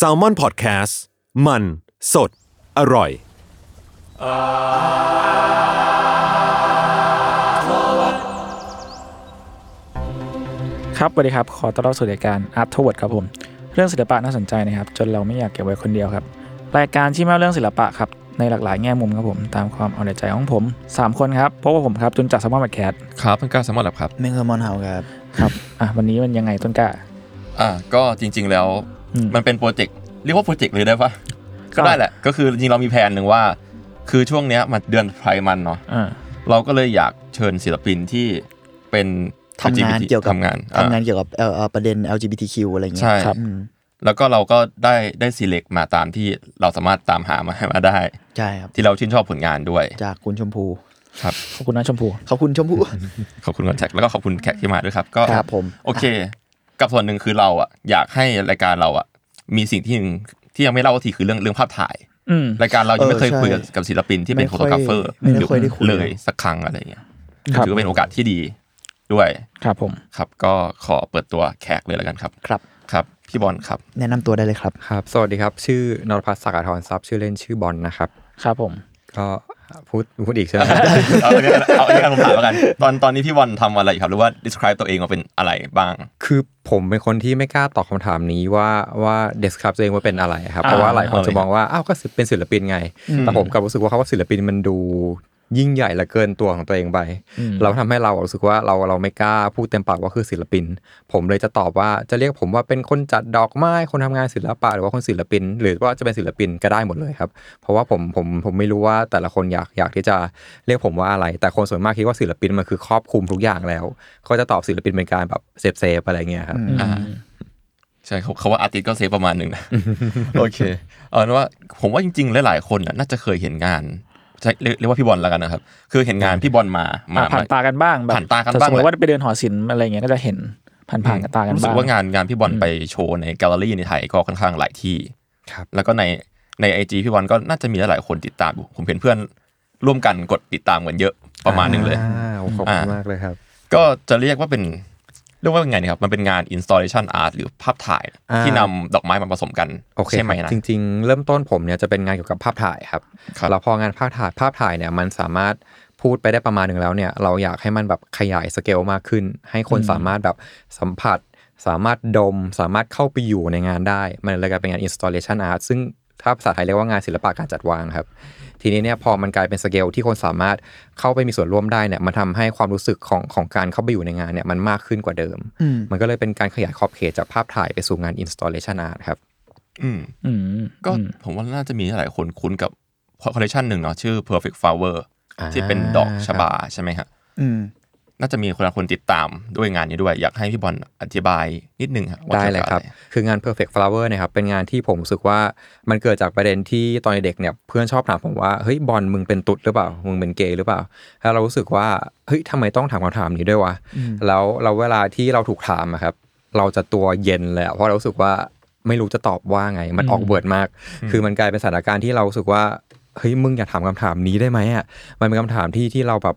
s a l ม o n PODCAST มัน สด อร่อย ครับสวัสดีครับ ขอต้อนรับสู่รายการ Art Toward ครับผม เรื่องศิลปะน่าสนใจนะครับ จนเราไม่อยากเก็บไว้คนเดียวครับ รายการที่มาเรื่องศิลปะครับ ในหลากหลายแง่มุมครับผม ตามความเอาใจของผม 3 คนครับพบกับผมครับจุนจักรสมอลแคทครับเป็นการสมอลแลบครับ เมงเคอร์มอนเฮาครับ ครับ อะ วันนี้มันยังไงต้นกล้า อ่าก็จริง ๆ แล้วอืมมันเป็นโปรเจกต์เรียกว่าโปรเจกต์เลยได้ปะก็ก็ได้แหละ ก็คือจริงๆเรามีแผนหนึ่งว่า คือช่วงเนี้ยมันเดือนไพรมันเนาะอ่าเราก็เลยอยากเชิญศิลปินที่เป็นทำงาน LGBT เกี่ยวกับทำงานทำงานอ่าเกี่ยวกับเอ่อเอ่อประเด็น LGBTQ อะไรเงี้ยใช่อืมแล้วก็เราก็ได้ได้ select มาตามที่เราสามารถตามหามาให้มาได้ใช่ครับที่เราชื่นชอบผลงานด้วย จากคุณชมพูครับขอบคุณนะชมพูขอบคุณชมพูขอบคุณคอนแทคแล้วก็ขอบคุณแขกที่มาด้วยครับ ก็ครับผมโอเค กับส่วนหนึ่งคือเราอะอยากให้รายการเราอะมีสิ่งที่หนึ่งที่ยังไม่เล่าทีคือเรื่องเรื่องภาพถ่ายอืมรายการเรายังไม่เคยเออใช่คุยกับกับศิลปินที่เป็นไม่โฟค่โตอยกราฟเฟอร์ไม่ค่อยได้คุยเลยสักครั้งอะไรเงี้ยครับถือว่าเป็นโอกาสที่ดีด้วยครับผมครับก็ขอเปิดตัวแขกเลยแล้วกันครับครับครับพี่บอลครับ แนะนำตัวได้เลยครับครับ สวัสดีครับ ชื่อนรพัฒน์ศักดิ์ธรทรัพย์ชื่อเล่นชื่อบอลนะครับ ครับผม ก็ พูดพูดอีกใช่ไหมเอาอันนี้เอาอันนี้ยผมถามแล้วกัน ตอนตอนนี้พี่วอนทำอะไรอยู่ครับหรือว่า describe ตัวเองว่าเป็นอะไรบ้าง คือผมเป็นคนที่ไม่กล้าตอบคำถามนี้ว่าว่า describe ตัวเองว่าเป็นอะไรครับเพราะว่าหลายคนจะมองว่าอ้าวก็เป็นศิลปินไง แต่ผมกลับรู้สึกว่าเขาว่าศิลปินมันดู ยิ่งใหญ่เหลือเกินตัวของตัวเองไปเราทำให้เรารู้สึกว่าเราเราไม่กล้าพูดเต็มปากว่าคือศิลปิน ผมเลยจะตอบว่าจะเรียกผมว่าเป็นคนจัดดอกไม้คนทำงานศิลปะหรือว่าคนศิลปิน หรือว่าจะเป็นศิลปินก็ได้หมดเลยครับ เพราะว่าผมผมผมไม่รู้ว่าแต่ละคนอยากอยากที่จะเรียกผมว่าอะไร แต่คนส่วนมากคิดว่าศิลปินมันคือครอบคลุมทุกอย่างแล้วเขาจะตอบศิลปินเป็นการแบบ safe safe อะไรเงี้ยครับอ่าใช่เขาเขาว่า artist ก็ safe ประมาณหนึ่งนะโอเคเอาเป็นว่าผมว่าจริงๆ หลายๆ คนน่ะน่าจะเคยเห็นงาน ใช่เรียกเรียกว่าพี่บอลแล้วกันนะครับ คือเห็นงานพี่บอลมามาอะผ่านตากันบ้างแบบผ่านตากันแต่บ้างสมมติแหละว่าไปเดินหอศิลป์อะไรเงี้ยก็จะเห็นผ่านผ่านๆกับตากันบ้าง รู้สึกว่างานงานพี่บอลไปโชว์ในแกลเลอรี่ในไทยก็ค่อนข้างหลายที่ครับแล้วก็ในในไอจีพี่บอลก็น่าจะมีหลายๆคนติดตามอยู่ผมเห็นเพื่อนร่วมกันกดติดตามกันเยอะประมาณหนึ่งเลยอ่าขอบคุณอ่ามมากเลยครับ ก็จะเรียกว่าเป็น เรียกว่าเป็นไงดีครับ มันเป็นงาน installation art หรือภาพถ่ายอ่าที่นำดอกไม้มาผสมกันโอเคใช่ไหมครับนะจริง ๆ เริ่มต้นผมเนี่ยจะเป็นงานเกี่ยวกับภาพถ่ายครับครับแล้วพองานภาพถ่ายภาพถ่ายเนี่ยมันสามารถพูดไปได้ประมาณหนึ่งแล้วเนี่ยเราอยากให้มันแบบขยายสเกลมากขึ้น ให้คนสามารถแบบสัมผัส สามารถดม สามารถเข้าไปอยู่ในงานได้ มันเลยกลายเป็นงาน installation art ซึ่ง ถ้าภาษาไทยเรียกว่างานศิลปะการจัดวางครับ ทีนี้เนี่ยพอมันกลายเป็นสเกลที่คนสามารถเข้าไปมีส่วนร่วมได้เนี่ยมันทำให้ความรู้สึกของของการเข้าไปอยู่ในงานเนี่ยมันมากขึ้นกว่าเดิมอืมมันก็เลยเป็นการขยายขอบเขตจากภาพถ่ายไปสู่งาน installation art ครับ อืมอืมก็ผมว่าน่าจะมีหลายคนคุ้นกับคอลเลคชันหนึ่งเนาะชื่อ perfect flower อ่าที่เป็นดอกชบาใช่ไหมฮะอืม น่าจะมีคนละคนติดตามด้วยงานนี้ด้วย อยากให้พี่บอลอธิบายนิดนึงครับว่าได้กี่วเลยกับครับอะคืองาน perfect flower เนะครับ เป็นงานที่ผมรู้สึกว่ามันเกิดจากประเด็นที่ตอนเด็กเนี่ยเพื่อนชอบถามผมว่าเฮ้ยบอลมึงเป็นตุ๊ดหรือเปล่า มึงเป็นเกย์หรือเปล่า แล้วเรารู้สึกว่าเฮ้ยทำไมต้องถามคำถามนี้ด้วยวะแล้วเราเวลาที่เราถูกถามอะครับ เราจะตัวเย็นเลยอะเพราะเรารู้สึกว่าไม่รู้จะตอบว่าไง มันออกเบิร์ดมาก คือมันกลายเป็นสถานการณ์ที่เรารู้สึกว่าเฮ้ยมึงอย่าถามคำถามนี้ได้ไหมอะมันเป็นคำถามที่ที่เราแบบ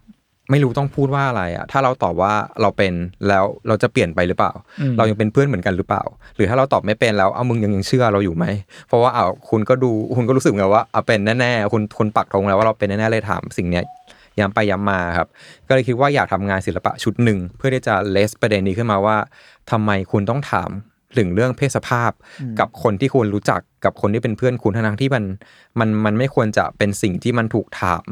ไม่รู้ต้องพูดว่าอะไรอะถ้าเราตอบว่าเราเป็นแล้วเราจะเปลี่ยนไปหรือเปล่า เรายังเป็นเพื่อนเหมือนกันหรือเปล่า หรือถ้าเราตอบไม่เป็นแล้วเอามึงยังยังเชื่อเราอยู่ไหมเพราะว่าเอาคุณก็ดูคุณก็รู้สึกไงว่าเอาเป็นแน่ๆคุณคุณปักธงแล้วว่าเราเป็นแน่ๆเลยถามสิ่งเนี้ยย้ำไปย้ำมาครับ ก็เลยคิดว่าอยากทำงานศิลปะชุดหนึ่งเพื่อที่จะเลสประเด็นนี้ขึ้นมาว่าทำไมคุณต้องถาม ถึงเรื่องเพศสภาพ กับคนที่คุณรู้จักกับคนที่เป็นเพื่อนคุณทั้งๆที่มันมันมันไม่ควรจะเป็นสิ่งที่มันถูกถาม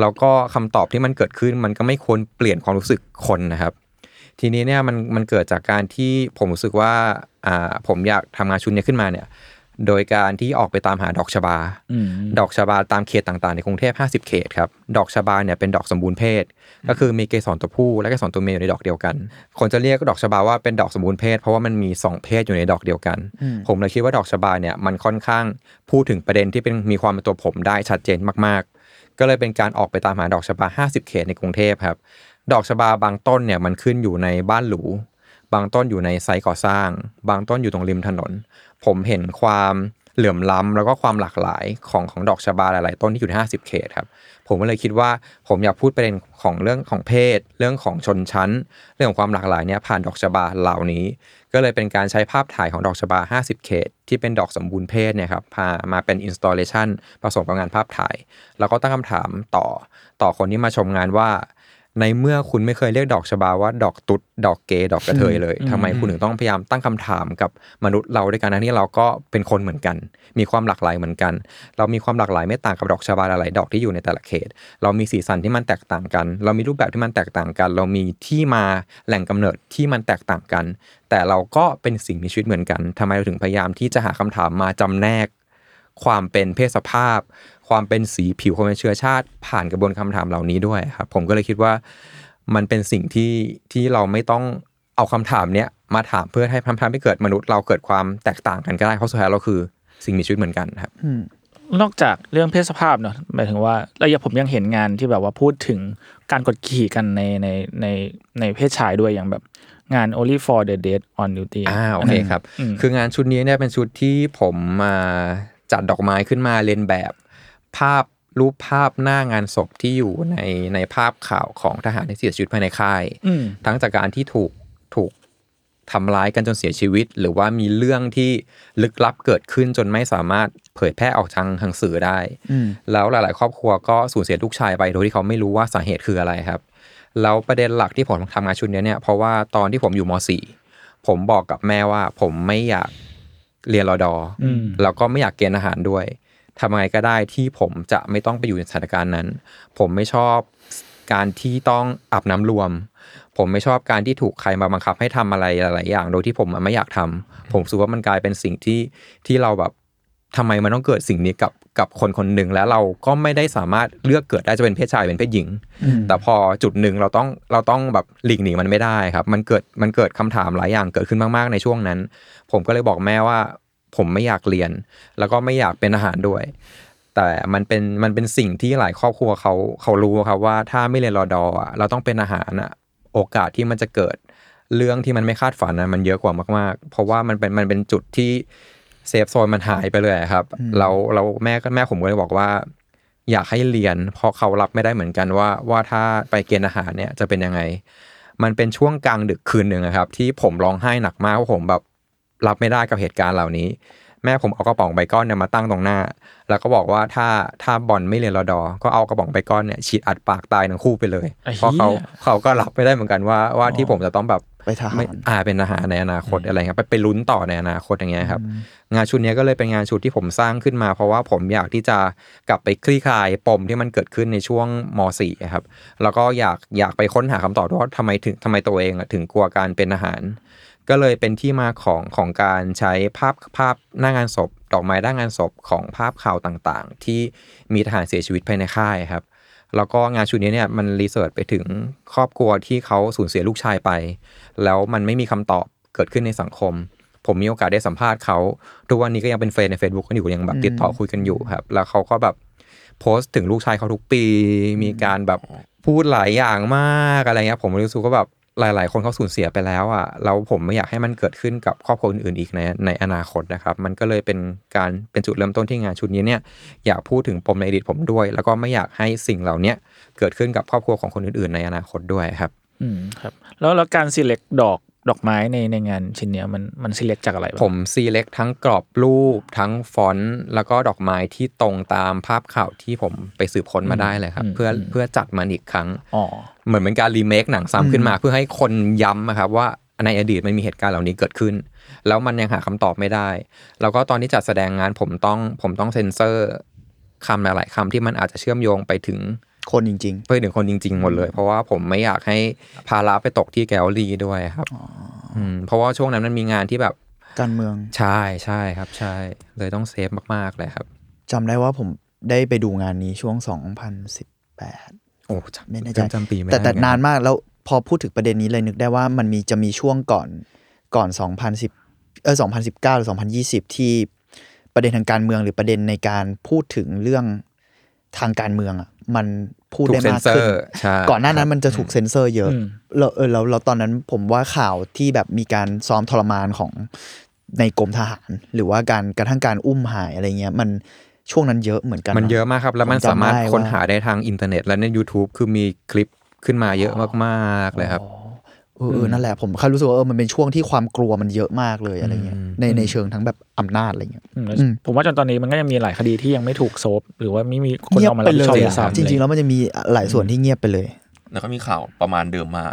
แล้วก็คำตอบที่มันเกิดขึ้นมันก็ไม่ควรเปลี่ยนความรู้สึกคนนะครับ ทีนี้เนี่ยมันมันเกิดจากการที่ผมรู้สึกว่าอ่าผมอยากทำงานชุดนี้ขึ้นมาเนี่ย โดยการที่ออกไปตามหาดอกชบาอืมดอกชบาตามเขตต่างๆ ในกรุงเทพ 50 เขตครับ ดอกชบาเนี่ยเป็นดอกสมบูรณ์เพศ ก็คือมีเกสรตัวผู้และเกสรตัวเมียอยู่ในดอกเดียวกัน คนจะเรียกดอกชบาว่าเป็นดอกสมบูรณ์เพศ เพราะว่ามันมีสองเพศอยู่ในดอกเดียวกัน ผมเลยคิดว่าดอกชบาเนี่ยมันค่อนข้างพูดถึงประเด็นที่เป็นมีความเป็นตัวผมได้ชัดเจนมากๆ ก็เลยเป็นการออกไปตามหาดอกชบา 50 เขตในกรุงเทพครับ ดอกชบาบางต้นเนี่ยมันขึ้นอยู่ในบ้านหรูบางต้นอยู่ในไซต์ก่อสร้าง บางต้นอยู่ตรงริมถนน ผมเห็นความเหลื่อมล้ำแล้วก็ความหลากหลายของของดอกชบาหลาย ๆ ต้นที่อยู่ใน50 เขตครับ ผมก็เลยคิดว่าผมอยากพูดประเด็นของเรื่องของเพศ เรื่องของชนชั้น เรื่องของความหลากหลายเนี่ยผ่านดอกชบาเหล่านี้ ก็เลยเป็นการใช้ภาพถ่ายของดอกชบา 50 เขต ที่เป็นดอกสมบูรณ์เพศเนี่ยครับพามาเป็น installation ผสมกับงานภาพถ่าย แล้วก็ตั้งคำถามต่อต่อคนที่มาชมงานว่า ในเมื่อคุณไม่เคยเรียกดอกชบาว่าดอกตุดดอกเกย์ดอกกระเทยเลยทำไมคุณถึงต้องพยายามตั้งคำถามกับมนุษย์เราด้วยกันทั้งที่เราก็เป็นคนเหมือนกัน มีความหลากหลายเหมือนกัน เรามีความหลากหลายไม่ต่างกับดอกชบาหลายๆดอกที่อยู่ในแต่ละเขต เรามีสีสันที่มันแตกต่างกัน เรามีรูปแบบที่มันแตกต่างกัน เรามีที่มาแหล่งกำเนิดที่มันแตกต่างกัน แต่เราก็เป็นสิ่งมีชีวิตเหมือนกันทำไมเราถึงพยายามที่จะหาคำถามมาจำแนก ความเป็นเพศสภาพ ความเป็นสีผิวความเป็นเชื้อชาติ ผ่านกระบวนคำถามเหล่านี้ด้วยครับผมก็เลยคิดว่ามันเป็นสิ่งที่ที่เราไม่ต้องเอาคำถามเนี้ยมาถามเพื่อให้ทำให้เกิดมนุษย์เราเกิดความแตกต่างกันก็ได้เพราะสุดท้ายเราคือสิ่งมีชีวิตเหมือนกันครับนอกจากเรื่องเพศสภาพเนอะหมายถึงว่าแล้วยังผมยังเห็นงานที่แบบว่าพูดถึงการกดขี่กันในในในในเพศชายด้วยอย่างแบบงาน only for the dead on duty อ่าโอเคครับอืมคืองานชุดนี้เนี่ยเป็นชุดที่ผมมาจัดดอกไม้ขึ้นมาเรียนแบบ ภาพรูปภาพหน้างานศพที่อยู่ในในภาพข่าวของทหารที่เสียชีวิตภายในค่ายอืมทั้งจากการที่ถูกถูกทำร้ายกันจนเสียชีวิต หรือว่ามีเรื่องที่ลึกลับเกิดขึ้นจนไม่สามารถเผยแพร่ออกทางทางสื่อได้ แล้วหลาย ๆ ครอบครัวก็สูญเสียลูกชายไปโดยที่เขาไม่รู้ว่าสาเหตุคืออะไรครับ แล้วประเด็นหลักที่ผมทำงานชุดเนี้ยเนี่ยเพราะว่าตอนที่ผมอยู่ม .4 ผมบอกกับแม่ว่าผมไม่อยากเรียนรอดออแล้วก็ไม่อยากเกณฑ์อาหารด้วย ทำไงก็ได้ที่ผมจะไม่ต้องไปอยู่ในสถานการณ์นั้น ผมไม่ชอบการที่ต้องอาบน้ำรวม ผมไม่ชอบการที่ถูกใครมาบังคับให้ทำอะไรหลาย ๆ อย่าง โดยที่ผมไม่อยากทำผมรู้สึกว่ามันกลายเป็นสิ่งที่ที่เราแบบทำไมมันต้องเกิดสิ่งนี้กับกับคนคนหนึ่งแล้วเราก็ไม่ได้สามารถเลือกเกิดได้จะเป็นเพศชายเป็นเพศหญิง แต่พอจุดหนึ่งเราต้องเราต้องแบบหลีกหนีมันไม่ได้ครับ มันเกิดมันเกิดคำถามหลายอย่างเกิดขึ้นมาก ๆ ในช่วงนั้น ผมก็เลยบอกแม่ว่า ผมไม่อยากเรียน แล้วก็ไม่อยากเป็นอาหารด้วย แต่มันเป็นมันเป็นสิ่งที่หลายครอบครัวเขาเขารู้ครับว่าถ้าไม่เรียนรอดออะเราต้องเป็นอาหารอะโอกาสที่มันจะเกิดเรื่องที่มันไม่คาดฝันนะมันเยอะกว่ามาก ๆ เพราะว่ามันเป็นมันเป็นจุดที่เซฟโซนมันหายไปเลยครับเราเราแม่ก็แม่ผมก็เลยบอกว่า อยากให้เรียนเพราะเขารับไม่ได้เหมือนกันว่า ว่าถ้าไปเกณฑ์อาหารเนี่ยจะเป็นยังไง มันเป็นช่วงกลางดึกคืนหนึ่งอะครับ ที่ผมร้องไห้หนักมากเพราะผมแบบ รับไม่ได้กับเหตุการณ์เหล่านี้ แม่ผมเอากระป๋องใบก้อนเนี่ยมาตั้งตรงหน้า แล้วก็บอกว่าถ้าถ้าบอลไม่เรียนรอดอ ก็เอากระป๋องใบก้อนเนี่ยฉีดอัดปากตายทั้งคู่ไปเลย ไอ้เหี้ย เพราะเขาเขาก็รับไม่ได้เหมือนกันว่าว่าที่ผมจะต้องแบบไปทหาร ไม่อ่าเป็นทหารในอนาคตอะไรเงี้ยไปไปลุ้นต่อในอนาคตอย่างเงี้ยครับ งานชุดเนี้ยก็เลยเป็นงานชุดที่ผมสร้างขึ้นมา เพราะว่าผมอยากที่จะกลับไปคลี่คลายปมที่มันเกิดขึ้นในช่วงม .4 ครับ แล้วก็อยากอยากไปค้นหาคำตอบว่าทำไมถึงทำไมตัวเองอะถึงกลัวการเป็นทหาร ก็เลยเป็นที่มาของของการใช้ภาพภาพหน้างานศพ ดอกไม้หน้างานศพของภาพข่าวต่างๆ ที่มีทหารเสียชีวิตภายในค่ายครับแล้วก็งานชุดนี้เนี่ยมันรีเสิร์ชไปถึงครอบครัวที่เขาสูญเสียลูกชายไป แล้วมันไม่มีคำตอบเกิดขึ้นในสังคม ผมมีโอกาสได้สัมภาษณ์เขาทุกวันนี้ก็ยังเป็นเฟรนด์ใน Facebook กันอยู่ยังแบบติดต่อคุยกันอยู่ครับ แล้วเขาก็แบบโพสต์ถึงลูกชายเขาทุกปี มีการแบบพูดหลายอย่างมากอะไรเงี้ยผมรู้สึกว่าแบบ หลาย ๆ คนเขาสูญเสียไปแล้วอะแล้วผมไม่อยากให้มันเกิดขึ้นกับครอบครัวอื่น ๆ อีกในในอนาคตนะครับ มันก็เลยเป็นการเป็นจุดเริ่มต้นที่งานชุดนี้เนี่ยอยากพูดถึงปมในอดีตผมด้วย แล้วก็ไม่อยากให้สิ่งเหล่านี้เกิดขึ้นกับครอบครัวของคนอื่น ๆ ในอนาคตด้วยครับอืมครับแล้วแล้วการ select ดอก ดอกไม้ในในงานชิ้นเนี้ยมันมัน select จากอะไรบ้างผมซีเล็กทั้งกรอบรูปทั้งฟอนต์แล้วก็ดอกไม้ที่ตรงตามภาพข่าวที่ผมไปสืบค้นมาได้เลยครับ เพื่อเพื่อจัดมันอีกครั้งอ๋อเหมือนเป็นการรีเมคหนังซ้ำขึ้นมา เพื่อให้คนย้ำอะครับว่าในอดีตมันมีเหตุการณ์เหล่านี้เกิดขึ้น แล้วมันยังหาคำตอบไม่ได้ แล้วก็ตอนที่จัดแสดงงานผมต้องผมต้องเซ็นเซอร์คำหลายๆคำที่มันอาจจะเชื่อมโยงไปถึง คนจริงไปถึงคนจริง ๆ หมดเลย เพราะว่าผมไม่อยากให้ภาระไปตกที่แกลเลอรี่ด้วยครับมเพราะว่าช่วงนั้นมันมีงานที่แบบๆการเมืองใช่ใช่ครับ ใช่เลยต้องเซฟมากๆเลยครับจำได้ว่าผมได้ไปดูงานนี้ช่วง 2018 โอ้จำไม่แน่ใจจำจำปีไม่แต่ได้แต่เหมือกันานมากแล้วพอพูดถึงประเด็นนี้เลยนึกได้ว่ามันมีจะมีช่วงก่อนก่อน 2010เออ2019 หรือ 2020 ที่ประเด็นทางการเมืองหรือประเด็นในการพูดถึงเรื่อง ทางการเมืองอะมันพูดถูได้กเซ็นมากเซอขึ้นร์ใช่ก่อนหน้านั้นมันจะถูกเซ็นเซอร์เยอะอืมแล้วเออแล้วแล้วตอนนั้นผมว่าข่าวที่แบบมีการซ้อมทรมานของในกรมทหาร หรือว่าการกระทั่งการอุ้มหายอะไรเงี้ยมันช่วงนั้นเยอะเหมือนกัน มันเยอะมากครับ แล้วมันผจำสามารถได้ว่ค้นหาได้ทางอินเทอร์เน็ต และใน YouTube คือมีคลิปขึ้นมาเยอะมากๆเลยครับ เออเออนั่นแหละผมแค่รู้สึกว่าเออมันเป็นช่วงที่ความกลัวมันเยอะมากเลยอะไรเงี้ยในในเชิงทั้งแบบอำนาจอะไรเงี้ยอืมแล้วอืมผมว่าจนตอนนี้มันก็ยังมีหลายคดีที่ยังไม่ถูกโซฟหรือว่าไม่มีคนเงียบเอามาไปรับผิเลดชอบยด้วยอะซ้ำจริงๆแล้วมันจะมีหลายส่วนที่เงียบไปเลย แล้วก็มีข่าวประมาณเดิมมา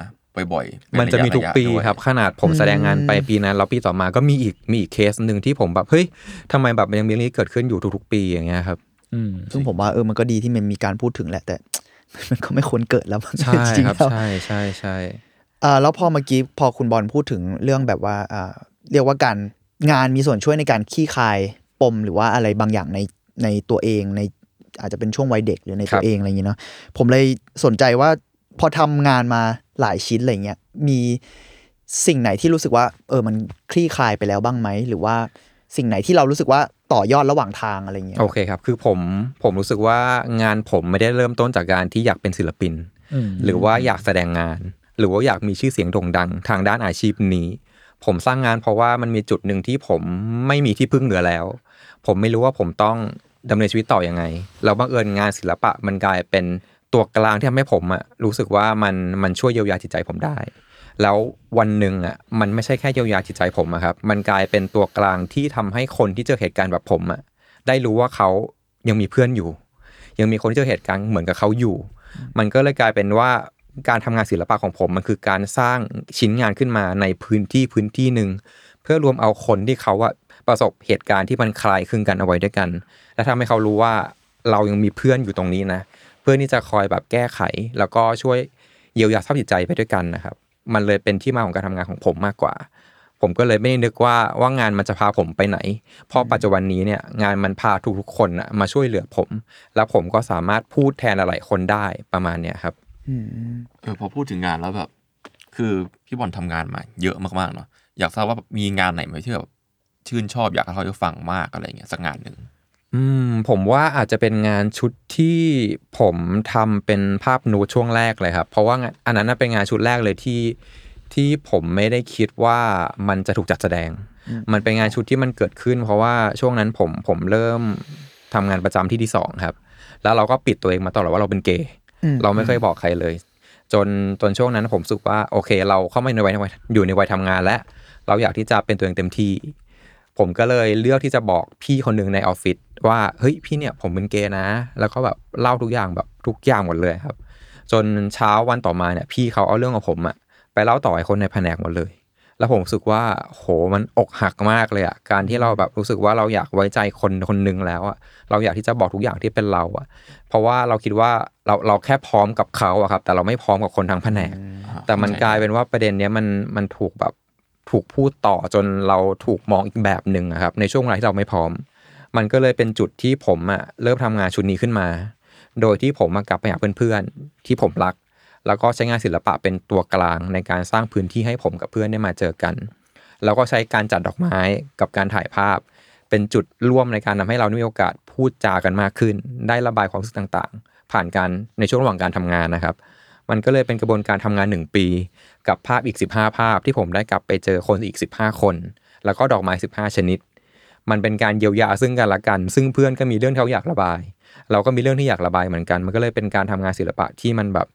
บ่อยๆเป็มันจะมีทุกรยๆปีด้วยครับ ขนาดผมแสดงงานไปปีนั้นแล้วปีต่อมาก็มีอีกมีอีกเคสหนึ่งที่ผมแบบเฮ้ยทำไมแบบมันยังมีเรื่องนี้เกิดขึ้นอยู่ทุกๆปีอย่างเงี้ยครับอืมซึ่งผมว่าเออมันก็ดีที่มันมีการพูดถึงแหละแต่ มันก็ไม่ควรเกิดแล้วใช่จริงๆครับแล้วใช่ใช่ใช่ อ่าแล้วพอเมื่อกี้พอคุณบอลพูดถึงเรื่องแบบว่าอ่าเรียกว่าการงานมีส่วนช่วยในการขี้คายปมหรือว่าอะไรบางอย่างในในตัวเองในอาจจะเป็นช่วงวัยเด็กหรือในตัวเองอะไรอย่างเงี้ยเนาะผมเลยสนใจว่าพอทำงานมาหลายชิ้นอะไรเงี้ยมีสิ่งไหนที่รู้สึกว่า เออมันคลี่คลายไปแล้วบ้างไหมหรือว่าสิ่งไหนที่เรารู้สึกว่าต่อยอดระหว่างทางอะไรเงี้ยโอเคครับ คือผมผมรู้สึกว่างานผมไม่ได้เริ่มต้นจากการที่อยากเป็นศิลปินอืมหรือว่าอยากแสดงงาน หรือว่าอยากมีชื่อเสียงโด่งดังทางด้านอาชีพนี้ ผมสร้างงานเพราะว่ามันมีจุดหนึ่งที่ผมไม่มีที่พึ่งเหลือแล้ว ผมไม่รู้ว่าผมต้องดำเนินชีวิตต่อยังไง แล้วบังเอิญงานศิลปะมันกลายเป็นตัวกลางที่ทำให้ผมอะรู้สึกว่ามันมันช่วยเยียวยาจิตใจผมได้ แล้ววันหนึ่งอะมันไม่ใช่แค่เยียวยาจิตใจผมอะครับ มันกลายเป็นตัวกลางที่ทำให้คนที่เจอเหตุการณ์แบบผมอะได้รู้ว่าเขายังมีเพื่อนอยู่ ยังมีคนที่เจอเหตุการณ์เหมือนกับเขาอยู่ มันก็เลยกลายเป็นว่า การทำงานศิลปะของผมมันคือการสร้างชิ้นงานขึ้นมาในพื้นที่พื้นที่หนึ่งเพื่อรวมเอาคนที่เขาอะประสบเหตุการณ์ที่มันคล้ายคลึงกันเอาไว้ด้วยกัน และทำให้เขารู้ว่าเรายังมีเพื่อนอยู่ตรงนี้นะ เพื่อนที่จะคอยแบบแก้ไข แล้วก็ช่วยเยียวยาสภาพจิตใจไปด้วยกันนะครับ มันเลยเป็นที่มาของการทำงานของผมมากกว่า ผมก็เลยไม่ได้นึกว่าว่างานมันจะพาผมไปไหน เพราะปัจจุบันนี้เนี่ยงานมันพาทุกๆคนนะมาช่วยเหลือผม แล้วผมก็สามารถพูดแทนหลายๆคนได้ประมาณเนี้ยครับ เออพอพูดถึงงานแล้วแบบ คือพี่บอลทำงานมา เยอะมากๆเนาะอยากทราบว่ามีงานไหนไหมที่แบบชื่นชอบอยากให้เราได้ฟังมากอะไรเงี้ยสักงานหนึ่งอืมผมว่าอาจจะเป็นงานชุดที่ผมทำเป็นภาพนูดช่วงแรกเลยครับ เพราะว่างานอันนั้นน่ะเป็นงานชุดแรกเลยที่ที่ผมไม่ได้คิดว่ามันจะถูกจัดแสดง มันเป็นงานชุดที่มันเกิดขึ้น เพราะว่าช่วงนั้นผมผมเริ่มทำงานประจำที่ที่สองครับ แล้วเราก็ปิดตัวเองมาตลอดว่าเราเป็นเกย์อืม เราไม่เคยบอกใครเลย จนจนช่วงนั้นผมสึกว่าโอเค เราเข้ามาในวัยอยู่ในวัยทำงานแล้ว เราอยากที่จะเป็นตัวเองเต็มที่ ผมก็เลยเลือกที่จะบอกพี่คนหนึ่งในออฟฟิศว่าเฮ้ยพี่เนี่ยผมเป็นเกย์นะ แล้วก็แบบเล่าทุกอย่างแบบทุกอย่างหมดเลยครับ จนเช้าวันต่อมาเนี่ยพี่เขาเอาเรื่องของผมอะไปเล่าต่อให้คนในแผนกหมดเลย แล้วผมรู้สึกว่าโหมันอกหักมากเลยอะการที่เราแบบรู้สึกว่าเราอยากไว้ใจคนคนหนึ่งแล้วอะเราอยากที่จะบอกทุกอย่างที่เป็นเราอะเพราะว่าเราคิดว่าเราเราแค่พร้อมกับเขาอะครับ แต่เราไม่พร้อมกับคนทั้งแผนก แต่มันกลายเป็นว่าประเด็นเนี้ยมันมันถูกแบบถูกพูดต่อจนเราถูกมองอีกแบบหนึ่งอะครับ ในช่วงเวลาที่เราไม่พร้อม มันก็เลยเป็นจุดที่ผมอะเริ่มทำงานชุดนี้ขึ้นมา โดยที่ผมมากลับไปหาเพื่อนๆที่ผมรัก แล้วก็ใช้งานศิลปะเป็นตัวกลางในการสร้างพื้นที่ให้ผมกับเพื่อนได้มาเจอกัน แล้วก็ใช้การจัดดอกไม้กับการถ่ายภาพ เป็นจุดร่วมในการทำให้เราได้มีโอกาสพูดจากันมากขึ้น ได้ระบายความรู้สึกต่างๆ ผ่านการในช่วงระหว่างการทำงานนะครับ มันก็เลยเป็นกระบวนการทำงาน 1 ปี กับภาพอีก 15 ภาพที่ผมได้กลับไปเจอคนอีก 15 คน แล้วก็ดอกไม้ 15 ชนิด มันเป็นการเยียวยาซึ่งกันและกัน ซึ่งเพื่อนก็มีเรื่องที่เขาอยากระบาย เราก็มีเรื่องที่อยากระบายเหมือนกัน มันก็เลยเป็นการทำงานศิลปะที่มันแบบ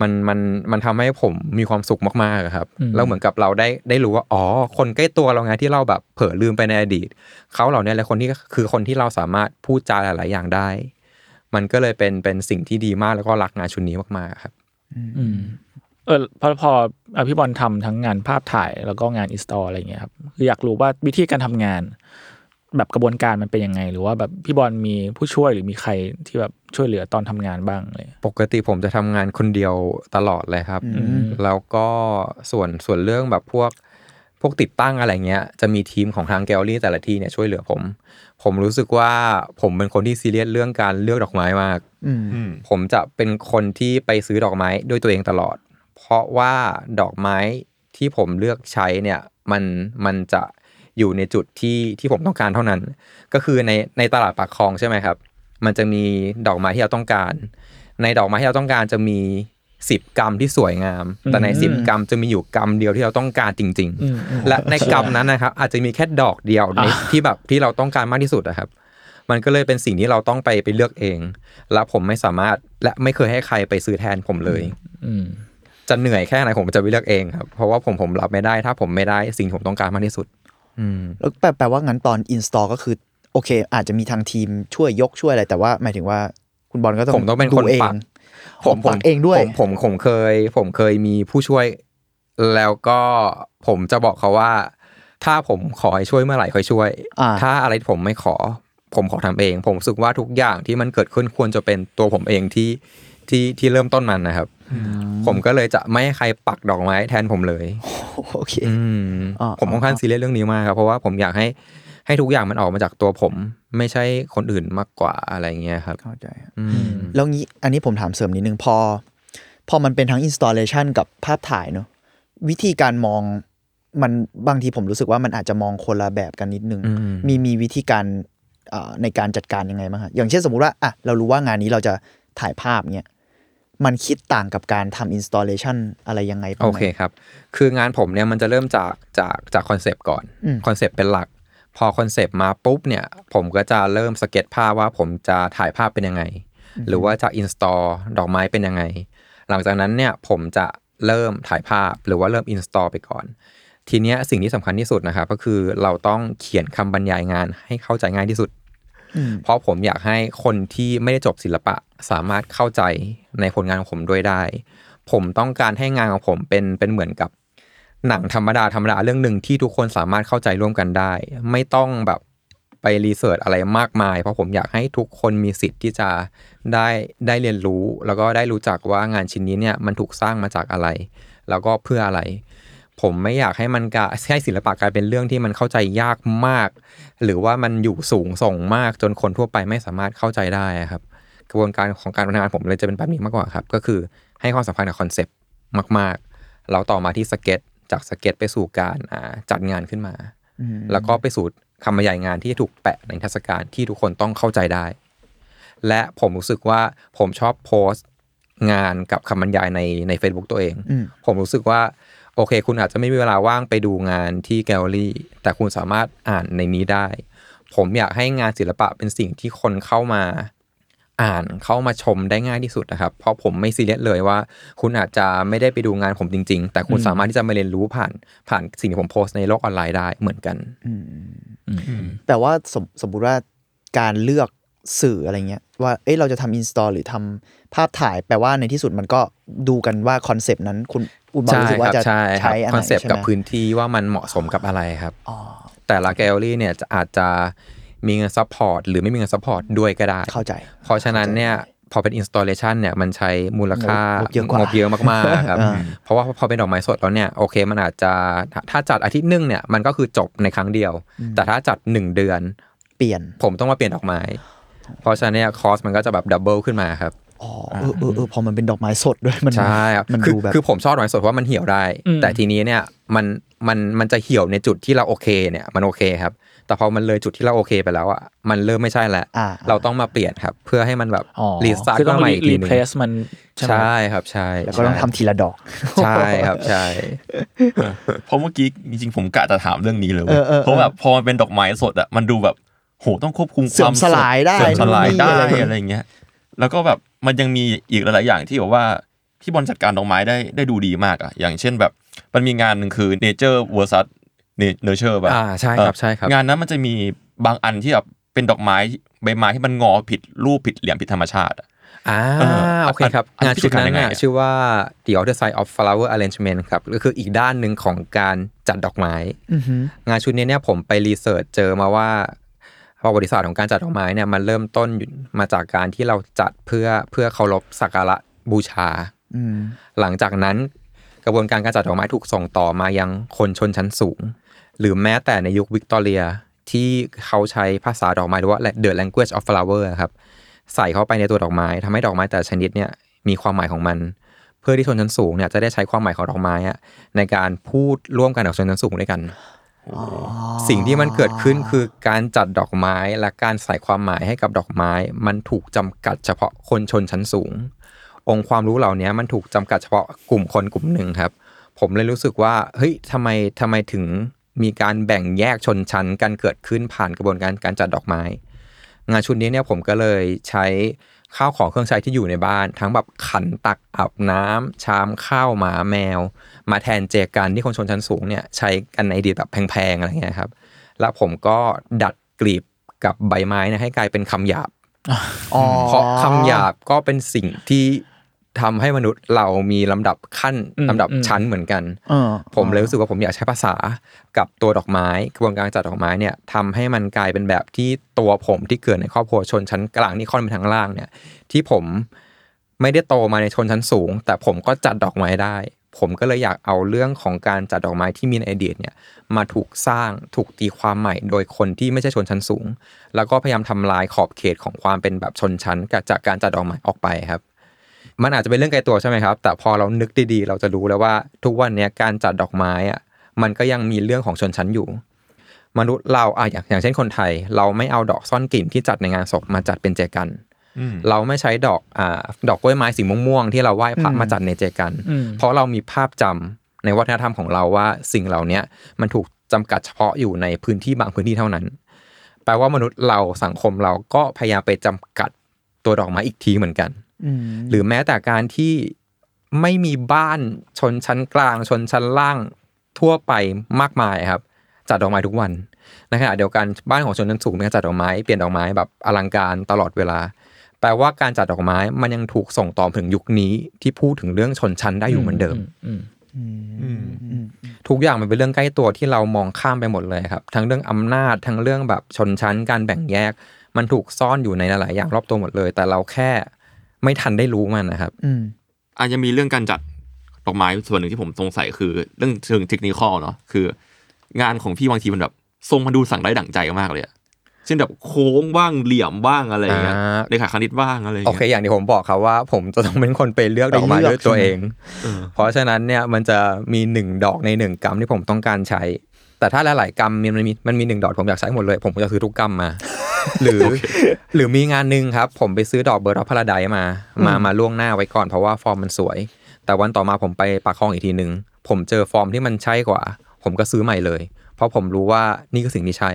มันมันมันทำให้ผมมีความสุขมากๆอะครับอืมแล้วเหมือนกับเราได้ได้รู้ว่าอ๋อคนใกล้ตัวเราไงที่เราแบบเผลอลืมไปในอดีตเขาเหล่านี้แหละคนที่คือคนที่เราสามารถพูดจาหลาย ๆ อย่างได้ มันก็เลยเป็นเป็นสิ่งที่ดีมากแล้วก็รักงานชุดนี้มากๆครับ อืมเออพอพออะพี่บอลทำทั้งงานภาพถ่ายแล้วก็งานอินสตอลอะไรอย่างเงี้ยครับคืออยากรู้ว่าวิธีการทำงาน แบบกระบวนการมันเป็นยังไง หรือว่าแบบพี่บอลมีผู้ช่วยหรือมีใครที่แบบช่วยเหลือตอนทำงานบ้างเลยปกติผมจะทำงานคนเดียวตลอดเลยครับอืมแล้วก็ส่วนส่วนเรื่องแบบพวกพวกติดตั้งอะไรเงี้ยจะมีทีมของทางแกลลี่แต่ละที่เนี่ยช่วยเหลือผม ผมรู้สึกว่าผมเป็นคนที่ซีเรียสเรื่องการเลือกดอกไม้มากอืมอืมผมจะเป็นคนที่ไปซื้อดอกไม้ด้วยตัวเองตลอด เพราะว่าดอกไม้ที่ผมเลือกใช้เนี่ยมันมันจะ อยู่ในจุดที่ที่ผมต้องการเท่านั้น ก็คือในในตลาดปากคลองใช่ไหมครับ มันจะมีดอกไม้ที่เราต้องการ ในดอกไม้ที่เราต้องการจะมีสิบกรรมที่สวยงาม แต่ในสิบกรรมจะมีอยู่กรรมเดียวที่เราต้องการจริง ๆ และในกรรมนั้นนะครับอาจจะมีแค่ดอกเดียวในที่แบบที่เราต้องการมากที่สุดนะครับ มันก็เลยเป็นสิ่งที่เราต้องไปไปเลือกเอง และผมไม่สามารถและไม่เคยให้ใครไปซื้อแทนผมเลยอืมจะเหนื่อยแค่ไหนผมจะไปเลือกเองครับ เพราะว่าผมผมรับไม่ได้ถ้าผมไม่ได้สิ่งที่ผมต้องการมากที่สุดอืม แล้วแปลแปลว่างั้นตอน install ก็คือ โอเค อาจจะมีทางทีมช่วยยกช่วยอะไร แต่ว่าหมายถึงว่าคุณบอลก็ต้องผมต้องเป็นคนดูเอปังกผมปักเองด้วย ผมผมผมเคย ผมเคยมีผู้ช่วย แล้วก็ผมจะบอกเขาว่า ถ้าผมขอให้ช่วยเมื่อไหร่ค่อยช่วยอ่าถ้าอะไรที่ผมไม่ขอ ผมขอทำเอง ผมรู้สึกว่าทุกอย่างที่มันเกิดขึ้นควรจะเป็นตัวผมเองที่ที่ที่เริ่มต้นมันนะครับ ผมก็เลยจะไม่ให้ใครปักดอกไม้แทนผมเลยโอเคอืมอ่าผมค่อนข้างซีเรียสเรื่องนี้มากครับเพราะว่าผมอยากให้ให้ทุกอย่างมันออกมาจากตัวผม ไม่ใช่คนอื่นมากกว่าอะไรเงี้ยครับเข้าใจอืมแล้วงี้อันนี้ผมถามเสริมนิดนึงพอ พอมันเป็นทั้ง installation กับภาพถ่ายเนอะวิธีการมองมันบางทีผมรู้สึกว่ามันอาจจะมองคนละแบบกันนิดนึงอืมมีมีวิธีการเอ่อในการจัดการยังไงบ้างฮะอย่างเช่นสมมุติว่าอะเรารู้ว่างานนี้เราจะถ่ายภาพเนี่ย มันคิดต่างกับการทำ installation อะไรยังไงบ้างไหม โอเคครับ คืองานผมเนี่ยมันจะเริ่มจากจากจาก concept ก่อนอืม concept เป็นหลัก พอ concept มาปุ๊บเนี่ย ผมก็จะเริ่มสเก็ตภาพว่าผมจะถ่ายภาพเป็นยังไง หรือว่าจะ install ดอกไม้เป็นยังไง หลังจากนั้นเนี่ยผมจะเริ่มถ่ายภาพหรือว่าเริ่ม install ไปก่อน ทีเนี้ยสิ่งที่สำคัญที่สุดนะครับก็คือเราต้องเขียนคำบรรยายงานให้เข้าใจง่ายที่สุดอืมเพราะผมอยากให้คนที่ไม่ได้จบศิลปะ สามารถเข้าใจในผลงานของผมด้วยได้ ผมต้องการให้งานของผมเป็นเป็นเหมือนกับหนังธรรมดาธรรมดาเรื่องหนึ่งที่ทุกคนสามารถเข้าใจร่วมกันได้ ไม่ต้องแบบไปรีเสิร์ชอะไรมากมาย เพราะผมอยากให้ทุกคนมีสิทธิ์ที่จะได้ได้เรียนรู้ แล้วก็ได้รู้จักว่างานชิ้นนี้เนี่ยมันถูกสร้างมาจากอะไร แล้วก็เพื่ออะไร ผมไม่อยากให้มันกะให้ศิลปะกลายเป็นเรื่องที่มันเข้าใจยากมาก หรือว่ามันอยู่สูงส่งมากจนคนทั่วไปไม่สามารถเข้าใจได้ครับ กระบวนการของการทำงานผมเลยจะเป็นแบบนี้มากกว่าครับ ก็คือให้ความสำคัญกับ concept มากๆเราต่อมาที่สเก็ตจากสเก็ตไปสู่การอ่าจัดงานขึ้นมา แล้วก็ไปสู่คำบรรยายงานที่ถูกแปะในนิทรรศการที่ทุกคนต้องเข้าใจได้ และผมรู้สึกว่าผมชอบโพสต์งานกับคำบรรยายในใน Facebook ตัวเองอืมผมรู้สึกว่าโอเค คุณอาจจะไม่มีเวลาว่างไปดูงานที่แกลเลอรี่ แต่คุณสามารถอ่านในนี้ได้ ผมอยากให้งานศิลปะเป็นสิ่งที่คนเข้ามา อ่านเข้ามาชมได้ง่ายที่สุดนะครับ เพราะผมไม่ซีเรียสเลยว่า คุณอาจจะไม่ได้ไปดูงานผมจริง ๆ แต่คุณสามารถที่จะมาเรียนรู้ผ่านผ่านสิ่งที่ผมโพสต์ในโลกออนไลน์ได้เหมือนกันแต่ว่าสมสมมติว่าการเลือกสื่ออะไรเงี้ยว่าเอ้ยเราจะทำ install หรือทำภาพถ่ายแปลว่าในที่สุดมันก็ดูกันว่าคอนเซปต์นั้นคุณคุณบอลใช่รู้สึกคว่ารับจะใช่คใช้รับอันคไหอนนเซปต์ใช่กับไหมพื้นที่ว่ามันเหมาะสมกับอะไรครับอ๋อแต่ละแกลเลอรี่เนี่ยจะอาจจะ มีเงินซัพพอร์ตหรือไม่มีเงินซัพพอร์ตด้วยก็ได้เข้าใจ เพราะฉะนั้นเนี่ยพอเป็น installation เนี่ยมันใช้มูลค่างบเยอะกว่างบเยอะมากๆครับอ่าเพราะว่าพอเป็นดอกไม้สดแล้วเนี่ยโอเคมันอาจจะถ้าจัดอาทิตย์หนึงเนี่ยมันก็คือจบในครั้งเดียว แต่ถ้าจัด 1 เดือนเปลี่ยนผมต้องมาเปลี่ยนดอกไม้ เพราะฉะนั้นเนี่ยคอสมันก็จะแบบดับเบิลขึ้นมาครับอ๋อเออเออเออพอมันเป็นดอกไม้สดด้วยมันใช่ครับมันคือดูแบบคือผมชอบดอกไม้สดเพราะว่ามันเหี่ยวได้อืมแต่ทีนี้เนี่ยมันมันมันจะเหี่ยวในจุดที่เราโอเคเนี่ยมันโอเคครับ แต่พอมันเลยจุดที่เราโอเคไปแล้วอะมันเริ่มไม่ใช่แล้วอ่าเราต้องมาเปลี่ยนครับ เพื่อให้มันแบบอ๋อรีสตาร์ทคือต้ขึ้อนงมาอีกทีรีหนึงเพลสมันใช่ไหมใช่ครับใช่แล้วก็ต้องทำทีละดอก ใช่ครับใช่เพราะเมื่อกี้จริงๆผมกะจะถามเรื่องนี้เลยเว้ยเออเออเออเพราะแบบพอมันเป็นดอกไม้สดอะมันดูแบบโหต้องควบคุมเสื่คอวามมสลายได้เสื่อมสลายนู่นนี่ได้อะไรอย่างเงี้ยอะไรอย่างเงี้ย แล้วก็แบบมันยังมีอีกหลายๆอย่างที่แบบว่าพี่บอลจัดการดอกไม้ได้ได้ดูดีมากอะอย่างเช่นแบบมันมีงานหนึ่งคือ Nature vs Nurture แบบอ่าใช่ครับใช่ครับงานนั้นมันจะมีบางอันที่แบบเป็นดอกไม้ใบไม้ที่มันงอผิดรูปผิดเหลี่ยมผิดธรรมชาติอะอ่าเออโอเคครับอันงานชุดนั้นอันนี้น่ะคือการยังไงชื่อว่า the other side of flower arrangement ครับก็คืออีกด้านหนึ่งของการจัดดอกไม้อือหืองานชุดนี้เนี่ยผมไปรีเสิร์ชเจอมาว่าประวัติศาสตร์ของการจัดดอกไม้เนี่ยมันเริ่มต้นอยู่มาจากการที่เราจัดเพื่อเพื่อเคารพสักการะบูชาอืมหลังจากนั้นกระบวนการการจัดดอกไม้ถูกส่งต่อมายังคนชนชั้นสูง หรือแม้แต่ในยุควิกตอเรียที่เขาใช้ภาษาดอกไม้หรือว่า the language of flower ครับใส่เข้าไปในตัวดอกไม้ทำให้ดอกไม้แต่ชนิดเนี่ยมีความหมายของมัน เพื่อที่ชนชั้นสูงเนี่ยจะได้ใช้ความหมายของดอกไม้ในการพูดร่วมกันกับชนชั้นสูงด้วยกัน สิ่งที่มันเกิดขึ้นคือการจัดดอกไม้และการใส่ความหมายให้กับดอกไม้ มันถูกจำกัดเฉพาะคนชนชั้นสูง องค์ความรู้เหล่านี้มันถูกจำกัดเฉพาะกลุ่มคนกลุ่มหนึ่งครับ ผมเลยรู้สึกว่าเฮ้ยทำไมทำไมถึง มีการแบ่งแยกชนชั้นกันเกิดขึ้นผ่านกระบวนการการจัดดอกไม้ งานชุดนี้เนี่ยผมก็เลยใช้ข้าวของเครื่องใช้ที่อยู่ในบ้าน ทั้งแบบขันตักอาบน้ำชามข้าวหมาแมว มาแทนเจกันที่คนชนชั้นสูงเนี่ยใช้กันในอดีตแบบแพงๆอะไรเงี้ยครับ แล้วผมก็ดัดกลีบกับใบไม้เนะให้กลายเป็นคำหยาบอ๋อเพราะคำหยาบก็เป็นสิ่งที่ ทำให้มนุษย์เรามีลำดับขั้นอืมลำดับอืมชั้นเหมือนกันเออผมเลยรู้สึกว่าผมอยากใช้ภาษากับตัวดอกไม้กระบวนการจัดดอกไม้เนี่ยทำให้มันกลายเป็นแบบที่ตัวผมที่เกิดในครอบครัวชนชั้นกลางที่ค่อนไปทางล่างเนี่ย ที่ผมไม่ได้โตมาในชนชั้นสูง แต่ผมก็จัดดอกไม้ได้ ผมก็เลยอยากเอาเรื่องของการจัดดอกไม้ที่มีในอดีตเนี่ยมาถูกสร้างถูกตีความใหม่โดยคนที่ไม่ใช่ชนชั้นสูง แล้วก็พยายามทำลายขอบเขตของความเป็นแบบชนชั้นจากการจัดดอกไม้ออกไปครับ มันอาจจะเป็นเรื่องไกลตัวใช่ไหมครับ แต่พอเรานึกดีๆ เราจะรู้แล้วว่า ทุกวันเนี้ยการจัดดอกไม้อะมันก็ยังมีเรื่องของชนชั้นอยู่ มนุษย์เราอะอย่างอย่างเช่นคนไทย เราไม่เอาดอกซ่อนกลิ่นที่จัดในงานศพมาจัดเป็นเจกันอืมเราไม่ใช้ดอกอ่าดอกกล้วยไม้สีม่วงๆที่เราไหว้พระมาจัดในเจกันอืมเพราะเรามีภาพจำในวัฒนธรรมของเราว่าสิ่งเหล่าเนี้ยมันถูกจำกัดเฉพาะอยู่ในพื้นที่บางพื้นที่เท่านั้น แปลว่ามนุษย์เราสังคมเราก็พยายามไปจำกัดตัวดอกไม้อีกทีเหมือนกันอืม หรือแม้แต่การที่ไม่มีบ้านชนชั้นกลาง ชนชั้นล่างทั่วไปมากมายครับ จัดดอกไม้ทุกวันในขณะเดียวกันบ้านของชนชั้นสูงเนี่ยจัดดอกไม้เปลี่ยนดอกไม้แบบอลังการตลอดเวลา แปลว่าการจัดดอกไม้มันยังถูกส่งต่อถึงยุคนี้ที่พูดถึงเรื่องชนชั้นได้อยู่เหมือนเดิมอืมอืมทุกอย่างมันเป็นเรื่องใกล้ตัวที่เรามองข้ามไปหมดเลยครับ ทั้งเรื่องอำนาจทั้งเรื่องแบบชนชั้นการแบ่งแยก มันถูกซ่อนอยู่ในหลายๆอย่างรอบตัวหมดเลย แต่เราแค่ ไม่ทันได้รู้มันนะครับ อืมอาจจะมีเรื่องการจัดดอกไม้ส่วนหนึ่งที่ผมสงสัยคือ เรื่องเชิงเทคนิคอลเนาะคือ งานของพี่บางทีมันแบบทรงมันดูสั่งได้ดั่งใจมากเลยอะเช่นแบบโค้งบ้างเหลี่ยมบ้างอะไรอย่างเงี้ยอ่าเลขาคณิตบ้างอะไรอย่างโอเค เงี้ย อย่างที่ผมบอกครับว่า ผมจะต้องเป็นคนไปเลือกดอกไม้ไปเลือกด้วยตัวเอง เออ เพราะฉะนั้นเนี่ยมันจะมีหนึ่งดอกในหนึ่งกรัมที่ผมต้องการใช้ แต่ถ้าหลายๆกรัมมันมีมันมีหนึ่งดอกผมอยากใช้หมดเลย ผมก็จะซื้อทุกกรัมมา หรือ หรือมีงานหนึ่งครับ ผมไปซื้อดอกเบอร์ดอพาราไดมา มามาล่วงหน้าไว้ก่อนเพราะว่าฟอร์มมันสวย แต่วันต่อมาผมไปปากคลองอีกทีหนึ่งผมเจอฟอร์มที่มันใช่กว่า ผมก็ซื้อใหม่เลย เพราะผมรู้ว่านี่คือสิ่งที่ใช่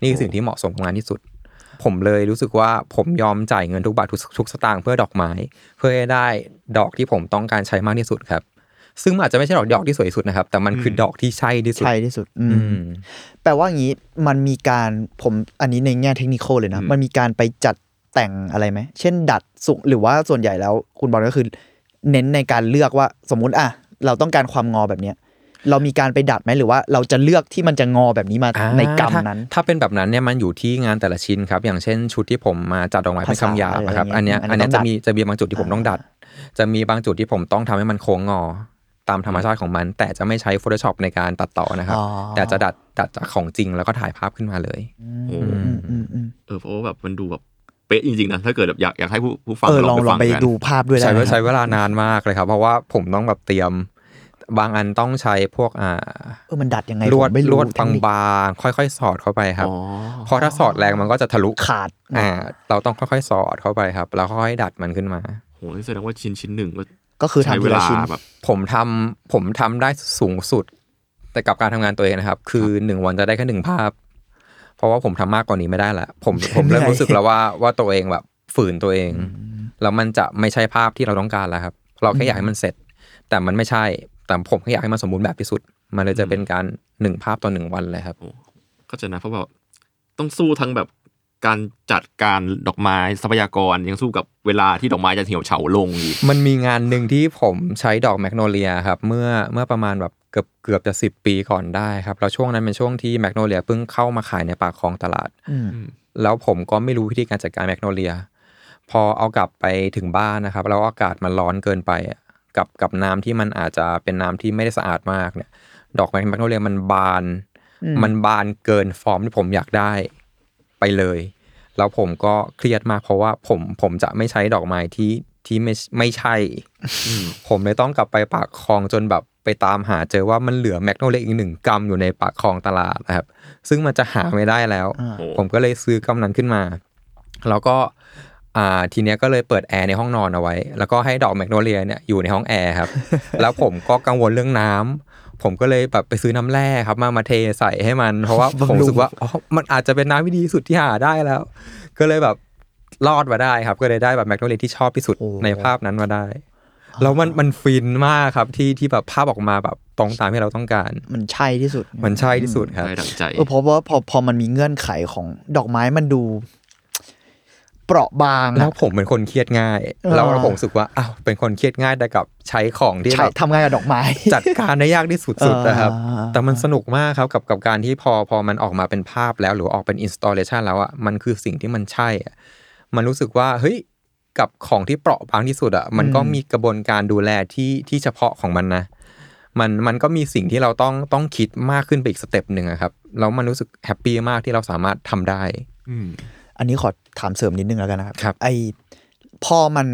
นี่คือสิ่งที่เหมาะสมกับงานที่สุด ผมเลยรู้สึกว่าผมยอมจ่ายเงินทุกบาททุกทุกสตางค์เพื่อดอกไม้ เพื่อให้ได้ดอกที่ผมต้องการใช้มากที่สุดครับ ซึ่งมันอาจจะไม่ใช่ดอกดอกที่สวยที่สุดนะครับ แต่มันคือดอกที่ใช่ที่สุด ใช่ที่สุด อืมอืมแปลว่าอย่างนี้มันมีการผมอันนี้ในแง่เทคนิคเลยนะอืมมันมีการไปจัดแต่งอะไรไหม เช่น ดัดสุหรือว่าส่วนใหญ่แล้ว คุณบอลก็คือ เน้นในการเลือกว่าสมมุติอะเราต้องการความงอแบบเนี้ยเรามีการไปดัดไหมหรือว่าเราจะเลือกที่มันจะงอแบบนี้มาอ่าในกรรมถ้านั้น ถ้าเป็นแบบนั้นเนี่ยมันอยู่ที่งานแต่ละชิ้นครับ อย่างเช่นชุดที่ผมมาจัดดอกไม้เป็นภาษาคำหยาบนะครับอะไรอันเนี้ยอย่างเงี้ยอันเนี้ยอันนี้จะต้องดัดมีจะมีบางจุดที่ผมต้องดัด จะมีบางจุดที่ผมต้องทำให้มันโค้งงอ ตามธรรมชาติของมัน แต่จะไม่ใช้ Photoshop ในการตัดต่อนะครับอ๋อแต่จะดัดดัดจากของจริงแล้วก็ถ่ายภาพขึ้นมาเลยโอ้อืมอืมอืมเออเพราะว่าแบบมันดูแบบเป๊ะจริงๆนะถ้าเกิดแบบอยากอยากให้ผู้ผู้ฟังเออลองลองฟัไปกันดูภาพด้วยได้ใช้ไหมใช้ครับเวลานานมากเลยครับ เพราะว่าผมต้องแบบเตรียมบางอันต้องใช้พวกอ่าเออมันดัดยังไงลวดผมไม่ลรู้วดเทคนิคบางๆค่อยๆ สอดเข้าไปครับอ๋อเพราะถ้าสอดแรงมันก็จะทะลุขาดอ่าเราต้องค่อยๆ สอดเข้าไปครับ แล้วค่อยๆดัดมันขึ้นมาโหนี่แสดงว่าชิ้นชิ้นหนึ่งก็ ก็คือใช้ทำเวทีละลาชิ้นแบบผมทำผมทำได้สูงสุด แต่กับการทำงานตัวเองนะครับ คือหนึ่งวันจะได้แค่หนึ่งภาพ เพราะว่าผมทำมากกว่านี้ไม่ได้ละผมผมเริ่มรู้สึกแล้วว่าว่าตัวเองแบบฝืนตัวเองแล้วมันจะไม่ใช่ภาพที่เราต้องการแล้วครับ เราแค่อยากให้มันเสร็จ แต่มันไม่ใช่ แต่ผมแค่อยากให้มันสมบูรณ์แบบที่สุด มันเลยจะเป็นการหนึ่งภาพต่อหนึ่งวันเลยครับก็จะนะเพราะว่าต้องสู้ทั้งแบบ การจัดการดอกไม้ทรัพยากรยังสู้กับเวลาที่ดอกไม้จะเหี่ยวเฉาลงอีกมันมีงานหนึ่งที่ผมใช้ดอกแมกโนเลียครับเมื่อเมื่อประมาณแบบเกือบเกือบจะสิบปีก่อนได้ครับแล้วช่วงนั้นเป็นช่วงที่แมกโนเลียเพิ่งเข้ามาขายในปากคลองตลาดอืมแล้วผมก็ไม่รู้วิธีการจัดการแมกโนเลีย พอเอากลับไปถึงบ้านนะครับ แล้วอากาศมันร้อนเกินไปอะกับกับน้ำที่มันอาจจะเป็นน้ำที่ไม่ได้สะอาดมากเนี่ย ดอกแมกโนเลียมันบานอืมมันบานเกินฟอร์มที่ผมอยากได้ ไปเลย แล้วผมก็เครียดมากเพราะว่าผมผมจะไม่ใช้ดอกไม้ที่ที่ไม่ไม่ใช่ ผมเลยต้องกลับไปปากคลองจนแบบไปตามหาเจอว่ามันเหลือแมกโนเลียอีกหนึ่งกรัมอยู่ในปากคลองตลาดนะครับ ซึ่งมันจะหาไม่ได้แล้วอ่าโอ้ผมก็เลยซื้อกำนั้นขึ้นมา แล้วก็อ่าทีเนี้ยก็เลยเปิดแอร์ในห้องนอนเอาไว้ แล้วก็ให้ดอกแมกโนเลียเนี่ยอยู่ในห้องแอร์ครับ แล้วผมก็กังวลเรื่องน้ำ ผมก็เลยแบบไปซื้อน้ำแร่ครับมามาเทใส่ให้มัน เพราะว่าผมรู้สึกว่าอ๋อมันอาจจะเป็นน้ำที่ดีที่สุดที่หาได้แล้ว ก็เลยแบบรอดมาได้ครับ ก็เลยได้แบบแมกโนเลียที่ชอบที่สุดโอ้ในภาพนั้นมาได้แล้วมันมันฟินมากครับที่ที่แบบภาพออกมาแบบตรงตามที่เราต้องการ มันใช่ที่สุด มันใช่ที่สุดครับได้ดังใจเออเพราะว่าพอพอมันมีเงื่อนไขของดอกไม้มันดู เปราะบางแล้อะวผมเป็นคนเครียดง่ายเออแล้วผมรู้สึกว่าอ้าวเป็นคนเครียดง่ายแต่กับใช้ของที่ใช่แบบทำงานกับดอกไม้ จัดการได้ยากที่สุดๆนะครับอ่าแต่มันสนุกมากครับกับกับการที่พอพอมันออกมาเป็นภาพแล้วหรือออกเป็นอินสต l เลชันแล้วอะมันคือสิ่งที่มันใช่อะมันรู้สึกว่าเฮ้ยกับของที่เปราะบางที่สุดอะมันก็มีกระบวนการดูแลที่ที่เฉพาะของมันนะมันมันก็มีสิ่งที่เราต้องต้องคิดมากขึ้นไปอีก step หนึ่งอะครับแล้วมันรู้สึก happy มากที่เราสามารถทำได้ อืมอันนี้ขอถามเสริมนิดนึงแล้วกันนะครับครับ ไอพอมัน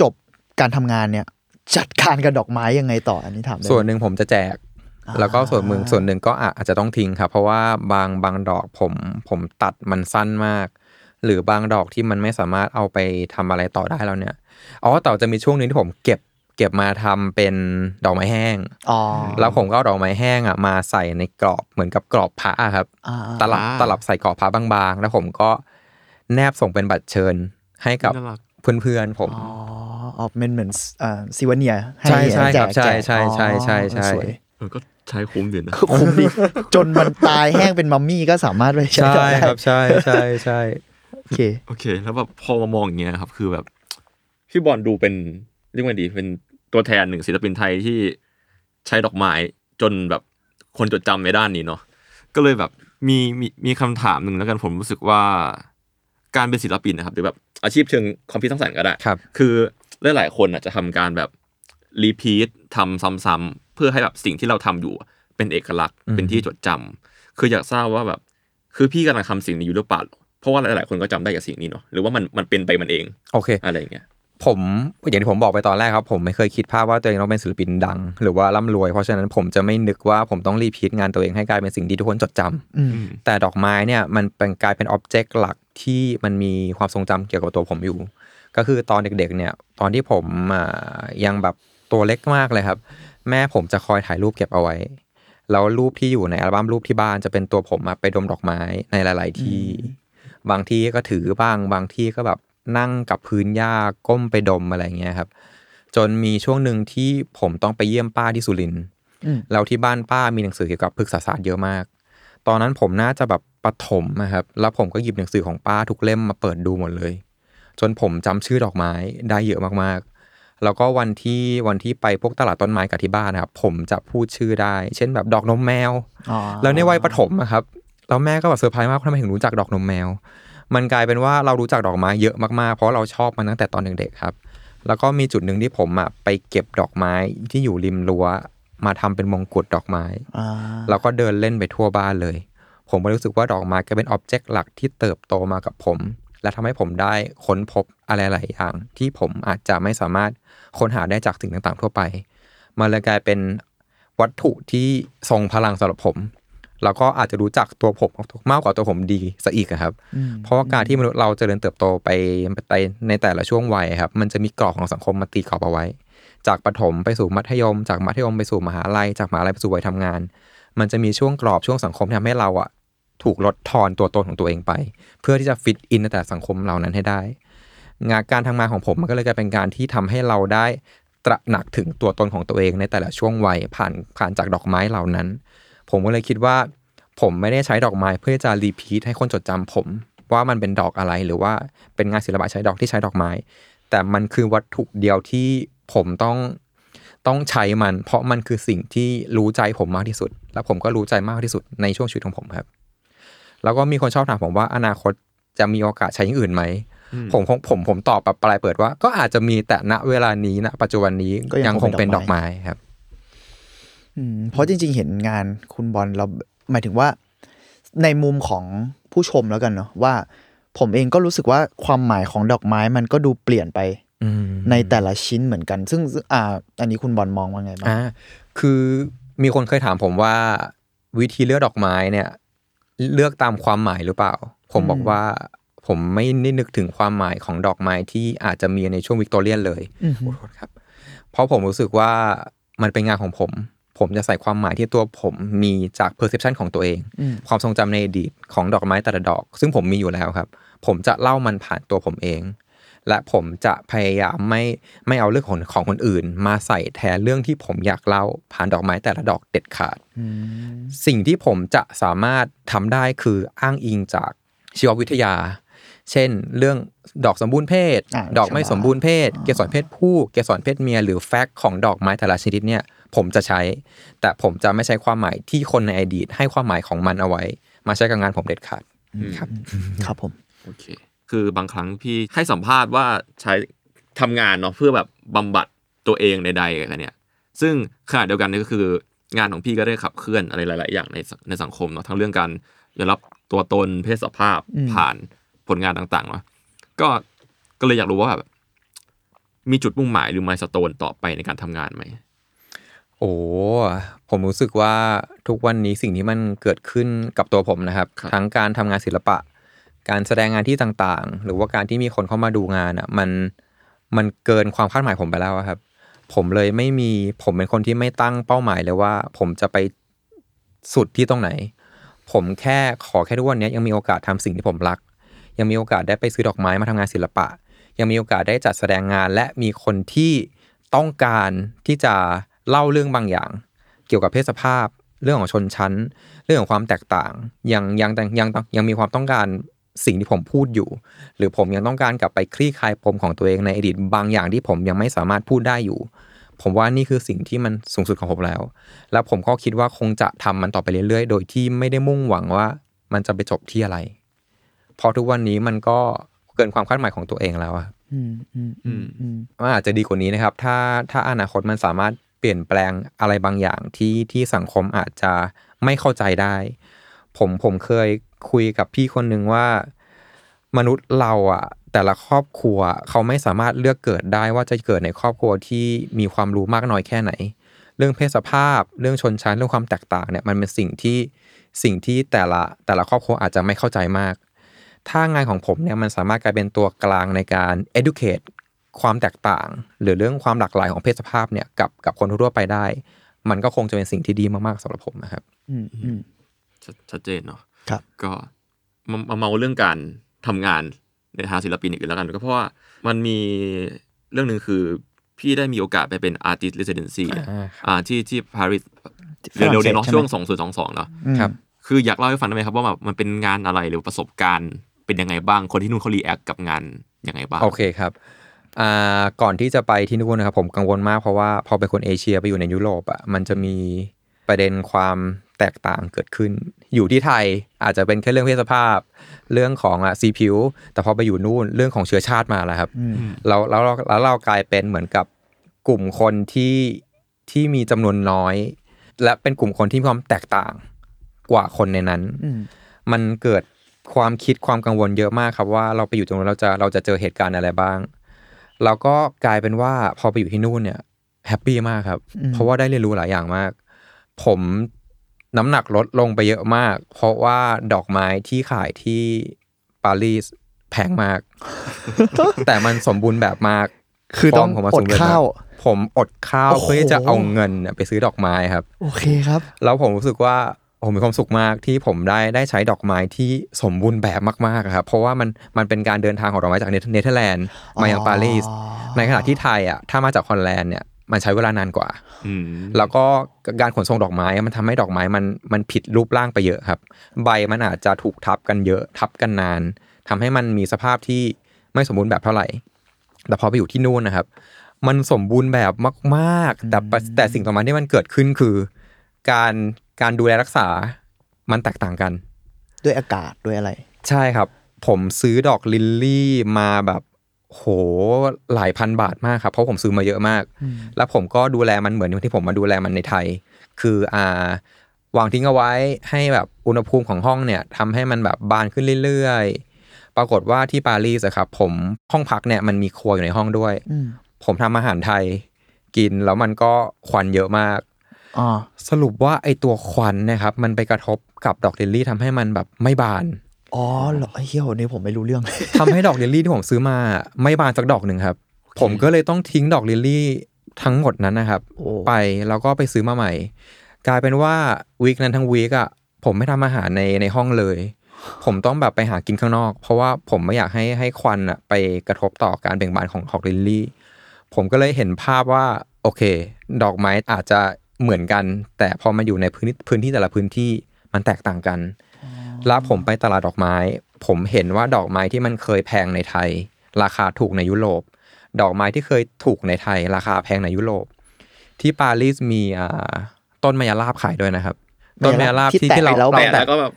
จบการทำงานเนี่ย จัดการกับดอกไม้ยังไงต่ออันนี้ถามได้ไหมส่วนหนึ่งผมจะแจกอ่าแล้วก็ส่วนมึงส่วนหนึ่งก็อาอาจจะต้องทิ้งครับเพราะว่าบางบางดอกผมผมตัดมันสั้นมาก หรือบางดอกที่มันไม่สามารถเอาไปทำอะไรต่อได้แล้วเนี่ยอ๋อแต่จะมีช่วงหนึงที่ผมเก็บเก็บมาทำเป็นดอกไม้แห้งอ๋อแล้วผมก็เอาดอกไม้แห้งอะมาใส่ในกรอบเหมือนกับกรอบพระอะครับอ่าตลับตลับใส่กรอบพระบางๆ แล้วผมก็ แนบส่งเป็นบัตรเชิญให้กับน่ารักเพื่อนๆผมอ๋อออกเป็นเหมือนอ่าซิวเนียให้ใช่ใช่แจครักบใช่แจกใช่ใช่ใช่ใช่อ๋อสวยเออก็ใช้คุ้มอยู่นะคุ้มดีจนมันตายแห้งเป็นมัมมี่ก็สามารถไปใช้ใช่ต่อได้ครับใช่ใช่ใช่โอเคโอเค แล้วแบบพอมามองอย่างเงี้ยครับ คือแบบพี่บอลดูเป็นเรียกว่าดีเป็นตัวแทนหนึ่งศิลปินไทยที่ใช้ดอกไม้จนแบบคนจดจำในด้านนี้เนาะก็เลยแบบมีมีมีคำถามหนึ่งแล้วกันผมรู้สึกว่า การเป็นศิลปินนะครับหรือแบบอาชีพเชิงความคิดสร้างสรรค์ก็ได้ครับ คือหลายๆคนอาจจะทำการแบบรีพีททำซ้ำๆเพื่อให้แบบสิ่งที่เราทำอยู่ เป็นเอกลักษณ์อืมเป็นที่จดจำคืออยากทราบว่าแบบคือพี่กำลังทำสิ่งนี้อยู่หรือเปล่าเพราะว่าหลายๆคนก็จำได้จากสิ่งนี้เนาะหรือว่ามันมันเป็นไปมันเองโอเคอะไรอย่างเงี้ย ผมอย่างที่ผมบอกไปตอนแรกครับ ผมไม่เคยคิดภาพว่าตัวเองต้องเป็นศิลปินดัง หรือว่าร่ำรวย เพราะฉะนั้นผมจะไม่นึกว่าผมต้องรีพีทงานตัวเองให้กลายเป็นสิ่งที่ทุกคนจดจำอืมแต่ดอกไม้เนี่ยมันเป็นกลายเป็นอ็อบเจกต์หลักที่มันมีความทรงจำเกี่ยวกับตัวผมอยู่ ก็คือตอนเด็กๆเนี่ย ตอนที่ผมอ่ายังแบบตัวเล็กมากเลยครับ แม่ผมจะคอยถ่ายรูปเก็บเอาไว้ แล้วรูปที่อยู่ในอัลบั้มรูปที่บ้านจะเป็นตัวผมอะไปดมดอกไม้ในหลาย ๆ ที่บางที่ก็ถือบ้าง บางที่ก็แบบ นั่งกับพื้นหญ้าก้มไปดมอะไรเงี้ยครับ จนมีช่วงหนึ่งที่ผมต้องไปเยี่ยมป้าที่สุรินทร์อืมแล้วที่บ้านป้ามีหนังสือเกี่ยวกับพฤกษศาสตร์เยอะมาก ตอนนั้นผมน่าจะแบบประถมนะครับ แล้วผมก็หยิบหนังสือของป้าทุกเล่มมาเปิดดูหมดเลย จนผมจำชื่อดอกไม้ได้เยอะมากๆ แล้วก็วันที่วันที่ไปพวกตลาดต้นไม้กับที่บ้านนะครับ ผมจะพูดชื่อได้ เช่นแบบดอกนมแมวอ๋อแล้วในวัยประถมอะครับแล้วแม่ก็แบบเซอร์ไพรส์มากว่าทำไมถึงรู้จักดอกนมแมว มันกลายเป็นว่าเรารู้จักดอกไม้เยอะมากๆ เพราะเราชอบมันตั้งแต่ตอนเด็กๆครับ แล้วก็มีจุดหนึ่งที่ผมอะไปเก็บดอกไม้ที่อยู่ริมรั้วมาทำเป็นมงกุฎดอกไม้อ่าแล้วก็เดินเล่นไปทั่วบ้านเลย ผมก็รู้สึกว่าดอกไม้ก็เป็นอ็อบเจกต์หลักที่เติบโตมากับผม และทำให้ผมได้ค้นพบอะไรหลายอย่าง ที่ผมอาจจะไม่สามารถค้นหาได้จากสิ่งต่างๆ ทั่วไป มันเลยกลายเป็นวัตถุที่ทรงพลังสำหรับผม แล้วก็อาจจะรู้จักตัวผมมากกว่าตัวผมดีซะอีกอะครับอืมเพราะว่าการที่มนุษย์เราเจริญเติบโตไปไปในแต่ละช่วงวัยครับ มันจะมีกรอบของสังคมมาตีกรอบเอาไว้ จากประถมไปสู่มัธยม จากมัธยมไปสู่มหาลัย จากมหาลัยไปสู่วัยทำงาน มันจะมีช่วงกรอบช่วงสังคมที่ทำให้เราอะถูกลดทอนตัวตนของตัวเองไป เพื่อที่จะฟิตอินในแต่สังคมเหล่านั้นให้ได้ งานการทำงานของผมมันก็เลยกลายเป็นการที่ทำให้เราได้ตระหนักถึงตัวตนของตัวเองในแต่ละช่วงวัยผ่านผ่านจากดอกไม้เหล่านั้น ผมก็เลยคิดว่า ผมไม่ได้ใช้ดอกไม้เพื่อจะรีพีทให้คนจดจำผมว่ามันเป็นดอกอะไรหรือว่าเป็นงานศิลปะใช้ดอกที่ใช้ดอกไม้ แต่มันคือวัตถุเดียวที่ผมต้องต้องใช้มัน เพราะมันคือสิ่งที่รู้ใจผมมากที่สุด และผมก็รู้ใจมากที่สุดในช่วงชีวิตของผมครับ แล้วก็มีคนชอบถามผมว่าอนาคตจะมีโอกาสใช้อย่างอื่นไหมผมคงผมผมตอบแบบปลายเปิดว่า ก็อาจจะมีแต่ณเวลานี้ณปัจจุบันนี้ก็ยังยังคงเป็นดอกไม้ครับอืม เพราะจริง ๆ เห็นงานคุณบอลเราหมายถึงว่า ในมุมของผู้ชมแล้วกันเนาะว่า ผมเองก็รู้สึกว่าความหมายของดอกไม้มันก็ดูเปลี่ยนไปอืมในแต่ละชิ้นเหมือนกัน ซึ่งอ่า อันนี้คุณบอลมองว่าไงบ้างอ่าคือมีคนเคยถามผมว่า วิธีเลือกดอกไม้เนี่ย เลือกตามความหมายหรือเปล่า ผมบอกว่าผมไม่ได้นึกถึงความหมายของดอกไม้ที่อาจจะมีในช่วงวิกตอเรียนเลยอืมขอโทษครับ เพราะผมรู้สึกว่ามันเป็นงานของผม ผมจะใส่ความหมายที่ตัวผมมีจาก perception ของตัวเองอืมความทรงจำในอดีตของดอกไม้แต่ละดอก ซึ่งผมมีอยู่แล้วครับ ผมจะเล่ามันผ่านตัวผมเอง และผมจะพยายามไม่ไม่เอาเรื่องของของคนอื่น มาใส่แทนเรื่องที่ผมอยากเล่าผ่านดอกไม้แต่ละดอกเด็ดขาดอืมสิ่งที่ผมจะสามารถทำได้คืออ้างอิงจากชีววิทยา เช่น เรื่องดอกสมบูรณ์เพศอ่าดอกไม่สมบูรณ์เพศ เกสรเพศผู้ เกสรเพศเมีย หรือแฟกต์ของดอกไม้แต่ละชนิดเนี่ย ผมจะใช้ แต่ผมจะไม่ใช้ความหมายที่คนในอดีต ให้ความหมายของมันเอาไว้ มาใช้กับงานผมเด็ดขาดครับครับผมโอเค คือบางครั้งพี่ให้สัมภาษณ์ว่าใช้ทำงานเนาะเพื่อแบบบำบัดตัวเองใดๆกันเนี่ย ซึ่งขณะเดียวกันนี่ก็คืองานของพี่ก็ได้ขับเคลื่อนอะไรหลาย ๆ อย่างในสังในสังคมเนาะทั้งเรื่องการยอมรับตัวตนเพศสภาพอืมผ่านผลงานต่างๆเนาะก็ก็เลยอยากรู้ว่าแบบมีจุดมุ่งหมายหรือมายสเตนต่อไปในการทำงานไหม โอ้ ผมรู้สึกว่าทุกวันนี้สิ่งที่มันเกิดขึ้นกับตัวผมนะครับครับทั้งการทำงานศิลปะ การแสดงงานที่ต่างๆ หรือว่าการที่มีคนเข้ามาดูงานอะมันมันเกินความคาดหมายผมไปแล้วอะครับ ผมเลยไม่มีผมเป็นคนที่ไม่ตั้งเป้าหมายเลยว่า ผมจะไปสุดที่ตรงไหน ผมแค่ขอแค่ทุกวันนี้ยังมีโอกาสทำสิ่งที่ผมรัก ยังมีโอกาสได้ไปซื้อดอกไม้มาทำงานศิลปะ ยังมีโอกาสได้จัดแสดงงานและมีคนที่ต้องการที่จะ เล่าเรื่องบางอย่าง เกี่ยวกับเพศสภาพ เรื่องของชนชั้น เรื่องของความแตกต่าง ยังยังยังยังยังมีความต้องการสิ่งที่ผมพูดอยู่ หรือผมยังต้องการกลับไปคลี่คลายปมของตัวเองในอดีตบางอย่างที่ผมยังไม่สามารถพูดได้อยู่ ผมว่านี่คือสิ่งที่มันสูงสุดของผมแล้ว แล้วผมก็คิดว่าคงจะทำมันต่อไปเรื่อยๆ โดยที่ไม่ได้มุ่งหวังว่ามันจะไปจบที่อะไรเพราะทุกวันนี้มันก็เกินความคาดหมายของตัวเองแล้วอะอืมอืมอืมอืมมันอาจจะดีกว่านี้นะครับ ถ้าถ้าอนาคตมันสามารถ เปลี่ยนแปลงอะไรบางอย่างที่ที่สังคมอาจจะไม่เข้าใจได้ ผมผมเคยคุยกับพี่คนหนึ่งว่า มนุษย์เราอะ แต่ละครอบครัวเขาไม่สามารถเลือกเกิดได้ว่าจะเกิดในครอบครัวที่มีความรู้มากน้อยแค่ไหน เรื่องเพศสภาพ เรื่องชนชั้นเรื่องความแตกต่างเนี่ยมันเป็นสิ่งที่สิ่งที่แต่ละแต่ละครอบครัวอาจจะไม่เข้าใจมากถ้างานของผมเนี่ยมันสามารถกลายเป็นตัวกลางในการ educate ความแตกต่าง หรือเรื่องความหลากหลายของเพศสภาพเนี่ยกับกับคนทั่วๆไปได้ มันก็คงจะเป็นสิ่งที่ดีมากๆสำหรับผมนะครับ อืมอืมชัดชัดเจนเนาะครับ ก็มามามาเรื่องการทำงานในทางศิลปินอีกแล้วกันก็เพราะว่ามันมีเรื่องหนึ่งคือพี่ได้มีโอกาสไปเป็น artist residency อ่าอ่าที่ที่ปารีสฝรั่งเศสเร็วๆนี้เนาะใช่ไหมช่วงสองศูนย์สองสองเนาะอืมครับคืออยากเล่าให้ฟังได้ไหมครับว่าแบบมันเป็นงานอะไรหรือประสบการณ์เป็นยังไงบ้างคนที่นู่นเขา react กับงานยังไงบ้างโอเคครับอ่า ก่อนที่จะไปที่นู่นนะครับผมกังวลมากเพราะว่าพอเป็นคนเอเชียไปอยู่ในยุโรปอะมันจะมีประเด็นความแตกต่างเกิดขึ้น อยู่ที่ไทยอาจจะเป็นแค่เรื่องเพศสภาพ เรื่องของอะสีผิว แต่พอไปอยู่นู่นเรื่องของเชื้อชาติมาแล้วครับอืมแล้วแล้วเราแล้วเรากลายเป็นเหมือนกับกลุ่มคนที่ที่มีจำนวนน้อย และเป็นกลุ่มคนที่มีความแตกต่างกว่าคนในนั้นอืมมันเกิดความคิดความกังวลเยอะมากครับว่าเราไปอยู่ตรงนู้นเราจะเราจะเจอเหตุการณ์อะไรบ้าง เราก็กลายเป็นว่าพอไปอยู่ที่นู่นเนี่ยแฮปปี้มากครับอืมเพราะว่าได้เรียนรู้หลายอย่างมาก ผมน้ำหนักลดลงไปเยอะมาก เพราะว่าดอกไม้ที่ขายที่ปารีสแพงมาก แต่มันสมบูรณ์แบบมาก คือต้องฟผมมาอสดมบูรณ์แบบข้าว ผมอดข้าวโอ้โหเพื่อที่จะเอาเงินเนี่ยไปซื้อดอกไม้ครับ โอเคครับ แล้วผมรู้สึกว่า ผมมีความสุขมากที่ผมได้ได้ใช้ดอกไม้ที่สมบูรณ์แบบมากๆอะครับเพราะว่ามันมันเป็นการเดินทางของดอกไม้จากเนเธเนเธอร์แลนด์มายังปารีสอ๋อในขณะที่ไทยอะถ้ามาจากฮอลแลนด์เนี่ยมันใช้เวลานานกว่าอืมแล้วก็การขนส่งดอกไม้อะมันทำให้ดอกไม้มันมันผิดรูปร่างไปเยอะครับ ใบมันอาจจะถูกทับกันเยอะทับกันนานทำให้มันมีสภาพที่ไม่สมบูรณ์แบบเท่าไหร่ แต่พอไปอยู่ที่นู่นนะครับ มันสมบูรณ์แบบมาก ๆ แต่ปะแต่สิ่งต่อมาที่มันเกิดขึ้นคือ การ การดูแลรักษามันแตกต่างกัน ด้วยอากาศด้วยอะไร ใช่ครับ ผมซื้อดอกลิลลี่มาแบบโหหลายพันบาทมากครับ เพราะผมซื้อมาเยอะมาก แล้วผมก็ดูแลมันเหมือนที่ผมมาดูแลมันในไทย คืออ่าวางทิ้งเอาไว้ให้แบบอุณหภูมิของห้องเนี่ยทำให้มันแบบบานขึ้นเรื่อยๆ ปรากฏว่าที่ปารีสอะครับ ผมห้องพักเนี่ยมันมีครัวอยู่ในห้องด้วยอืมผมทำอาหารไทยกินแล้วมันก็ควันเยอะมากอ๋อ สรุปว่าไอตัวควันเนะครับ มันไปกระทบกับดอกลิลลี่ทำให้มันแบบไม่บานอ๋อเหรอเฮียโหนี่ผมไม่รู้เรื่องทำให้ดอกลิลลี่ที่ผมซื้อมาไม่บานสักดอกหนึ่งครับ ผมก็เลยต้องทิ้งดอกลิลลี่ทั้งหมดนั้นนะครับโอ้ไปแล้วก็ไปซื้อมาใหม่ กลายเป็นว่า week นั้นทั้ง week อะผมไม่ทำอาหารในในห้องเลย ผมต้องแบบไปหากินข้างนอก เพราะว่าผมไม่อยากให้ให้ควันอะไปกระทบต่อการเบ่งบานของดอกลิลลี่ ผมก็เลยเห็นภาพว่าโอเค ดอกไม้อาจจะ เหมือนกัน แต่พอมาอยู่ในพื้นที่พื้นที่แต่ละพื้นที่มันแตกต่างกัน แล้วผมไปตลาดดอกไม้ ผมเห็นว่าดอกไม้ที่มันเคยแพงในไทย ราคาถูกในยุโรป ดอกไม้ที่เคยถูกในไทย ราคาแพงในยุโรป ที่ปารีสมีอ่าต้นมะยาลาบขายด้วยนะครับ ต้นมะยาลาบที่ที่แตะที่เราแล้วแต่แตะแล้วก็แบบ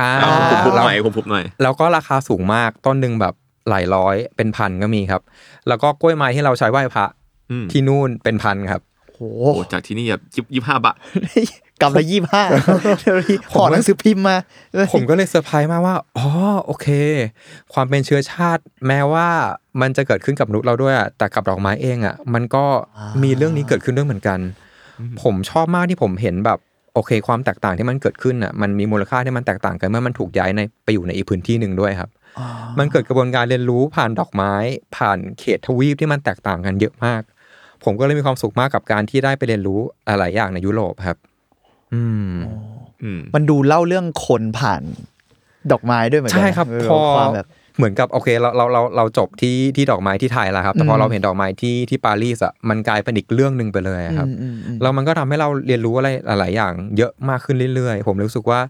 อ่าผมพุบแล้วหน่อยผมพุบหน่อย แล้วก็ราคาสูงมากต้นหนึ่งแบบหลายร้อยเป็นพันก็มีครับ แล้วก็กล้วยไม้ที่เราใช้ไหว้พระอืมที่นู่นเป็นพันครับ โอ้โอ้จากที่นี่แบบยี่ห้าบาทกำละยี่ห้าห่อหนังสือพิมพ์มา ผมก็เลยเซอร์ไพรส์มากว่า อ๋อ โอเค ความเป็นเชื้อชาติ แม้ว่ามันจะเกิดขึ้นกับมนุษย์เราด้วยอะแต่กับดอกไม้เองอะมันก็มีเรื่องนี้เกิดขึ้นด้วยเหมือนกัน ผมชอบมากที่ผมเห็นแบบโอเค ความแตกต่างที่มันเกิดขึ้นอะมันมีมูลค่าที่มันแตกต่างกันเมื่อมันถูกย้ายในไปอยู่ในอีกพื้นที่หนึ่งด้วยครับ มันเกิดกระบวนการเรียนรู้ผ่านดอกไม้ ผ่านเขตทวีปที่มันแตกต่างกันเยอะมาก ผมก็เลยมีความสุขมากกับการที่ได้ไปเรียนรู้หลายๆอย่างในยุโรปครับอืมอืมมันดูเล่าเรื่องคนผ่านดอกไม้ด้วยเหมือนกัใช่ครับเออพอความแบบเหมือนกับโอเคเราเราเราเราจบที่ที่ดอกไม้ที่ไทยแล้วครับ แต่พออืมเราเห็นดอกไม้ที่ที่ปารีสอะมันกลายเป็นอีกเรื่องหนึ่งไปเลยอะครับอืมอืมอืมแล้วมันก็ทำให้เราเรียนรู้อะไรหลายๆอย่าง เยอะมากขึ้นเรื่อยๆ ผมรู้สึกว่า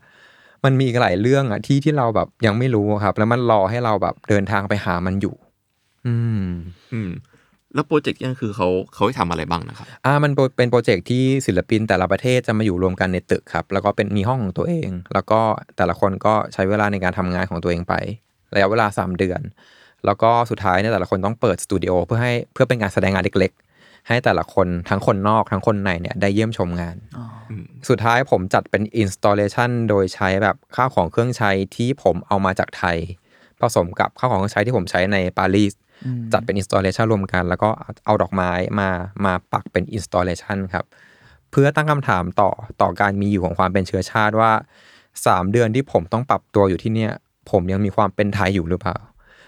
มันมีอีกหลายเรื่องอะที่ที่เราแบบยังไม่รู้ครับ แล้วมันรอให้เราแบบเดินทางไปหามันอยู่ อืม อืม แล้วโปรเจกต์นี่คือเขาเขาให้ทำอะไรบ้างนะครับอ่ามันเป็นโปรเจกต์ที่ศิลปินแต่ละประเทศจะมาอยู่รวมกันในตึกครับ แล้วก็เป็นมีห้องของตัวเอง แล้วก็แต่ละคนก็ใช้เวลาในการทำงานของตัวเองไประยะเวลา 3 เดือน แล้วก็สุดท้ายเนี่ยแต่ละคนต้องเปิดสตูดิโอเพื่อให้เพื่อเป็นการแสดงงานเล็กๆ ให้แต่ละคนทั้งคนนอกทั้งคนในเนี่ยได้เยี่ยมชมงานอืมสุดท้ายผมจัดเป็น installation โดยใช้แบบข้าวของเครื่องใช้ที่ผมเอามาจากไทย ผสมกับข้าวของเครื่องใช้ที่ผมใช้ในปารีส จัดเป็น installation รวมกัน แล้วก็เอาดอกไม้มามาปักเป็น installation ครับ เพื่อตั้งคำถามต่อต่อการมีอยู่ของความเป็นเชื้อชาติว่า 3 เดือนที่ผมต้องปรับตัวอยู่ที่เนี่ย ผมยังมีความเป็นไทยอยู่หรือเปล่า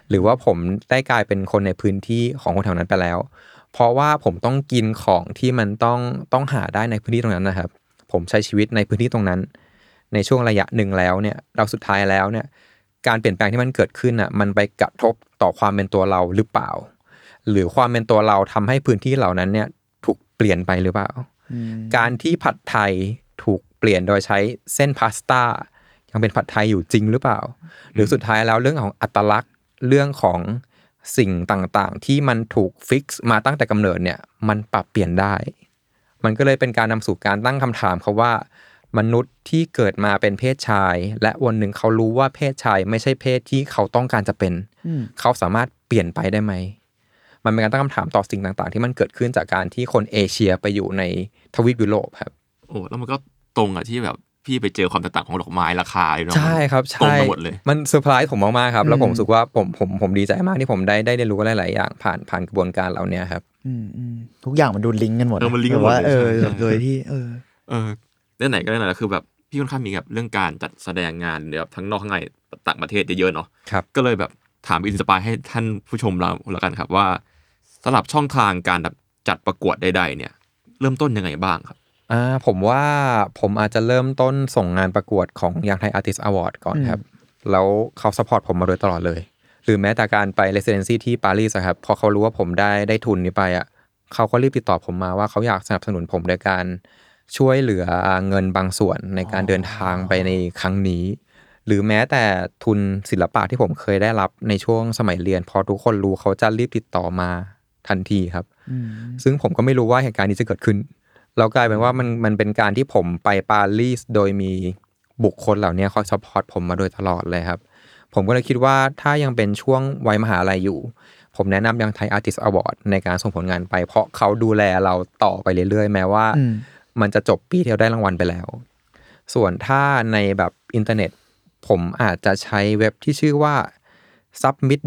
หรือว่าผมได้กลายเป็นคนในพื้นที่ของคนแถวนั้นไปแล้ว เพราะว่าผมต้องกินของที่มันต้องต้องหาได้ในพื้นที่ตรงนั้นนะครับ ผมใช้ชีวิตในพื้นที่ตรงนั้น ในช่วงระยะหนึ่งแล้วเนี่ยเราสุดท้ายแล้วเนี่ย การเปลี่ยนแปลงที่มันเกิดขึ้นอะมันไปกระทบต่อความเป็นตัวเราหรือเปล่า หรือความเป็นตัวเราทำให้พื้นที่เหล่านั้นเนี่ยถูกเปลี่ยนไปหรือเปล่า การที่ผัดไทยถูกเปลี่ยนโดยใช้เส้นพาสต้ายังเป็นผัดไทยอยู่จริงหรือเปล่า หรือสุดท้ายแล้วเรื่องของอัตลักษณ์เรื่องของสิ่งต่างๆ ที่มันถูกฟิกซ์มาตั้งแต่กำเนิดเนี่ยมันปรับเปลี่ยนได้ มันก็เลยเป็นการนำสู่การตั้งคำถามเขาว่า มนุษย์ที่เกิดมาเป็นเพศชาย และวันหนึ่งเขารู้ว่าเพศชายไม่ใช่เพศที่เขาต้องการจะเป็น เขาสามารถเปลี่ยนไปได้ไหม มันเป็นการตั้งคำถามต่อสิ่งต่าง ๆ ที่มันเกิดขึ้นจากการที่คนเอเชียไปอยู่ในทวีปยุโรปครับ โอ้แล้วมันก็ตรงกับที่แบบพี่ไปเจอความแตกต่างของดอกไม้ราคาเลยเนาะใช่ครับตรงใช่ไปหมดเลย มันเซอร์ไพรส์ผมมากๆครับ แล้วผมรู้สึกว่าผมผมผมดีใจมากที่ผมได้ได้เรียนรู้หลายๆอย่างผ่านผ่านกระบวนการเหล่านี้ครับอืมอืมทุกอย่างมันดูลิงก์กันหมดเออมันลิงก์กันหมดแบบว่าเลยเออใช่แบบโดยที่เออเออ ไหนๆก็ไหนๆแล้วคือแบบพี่ค่อนข้างมีแบบเรื่องการจัดแสดงงานเดี๋ยวทั้งนอกทั้งในต่างประเทศเยอะๆเนาะครับก็เลยแบบถาม inspire ให้ท่านผู้ชมเราแล้วกันครับว่าสำหรับช่องทางการแบบจัดประกวดใด ๆ เนี่ย เริ่มต้นยังไงบ้างครับอ่าผมว่าผมอาจจะเริ่มต้นส่งงานประกวดของ Young Thai Artist Award ก่อนครับ แล้วเขา support ผมมาโดยตลอดเลย หรือแม้แต่การไปเรส i เดนซีที่ปารีสอะครับ พอเขารู้ว่าผมได้ได้ทุนนี้ไปอะเขาก็รีบติดต่อผมมาว่าเขาอยากสนับสนุนผมโดยการ ช่วยเหลือเงินบางส่วนในการเดินทางไปในครั้งนี้ หรือแม้แต่ทุนศิลปะที่ผมเคยได้รับในช่วงสมัยเรียน พอทุกคนรู้เขาจะรีบติดต่อมาทันทีครับ ซึ่งผมก็ไม่รู้ว่าเหตุการณ์นี้จะเกิดขึ้นแล้วกลายเป็นว่ามันมันเป็นการที่ผมไปปารีสโดยมีบุคคลเหล่านี้คอย support ผมมาโดยตลอดเลยครับ ผมก็เลยคิดว่าถ้ายังเป็นช่วงวัยมหาลัยอยู่ ผมแนะนำ Young Thai Artist Award ในการส่งผลงานไป เพราะเขาดูแลเราต่อไปเรื่อยๆ แม้ว่าอื มมันจะจบปีที่เราได้รางวัลไปแล้ว ส่วนถ้าในแบบอินเทอร์เน็ต ผมอาจจะใช้เว็บที่ชื่อว่า submit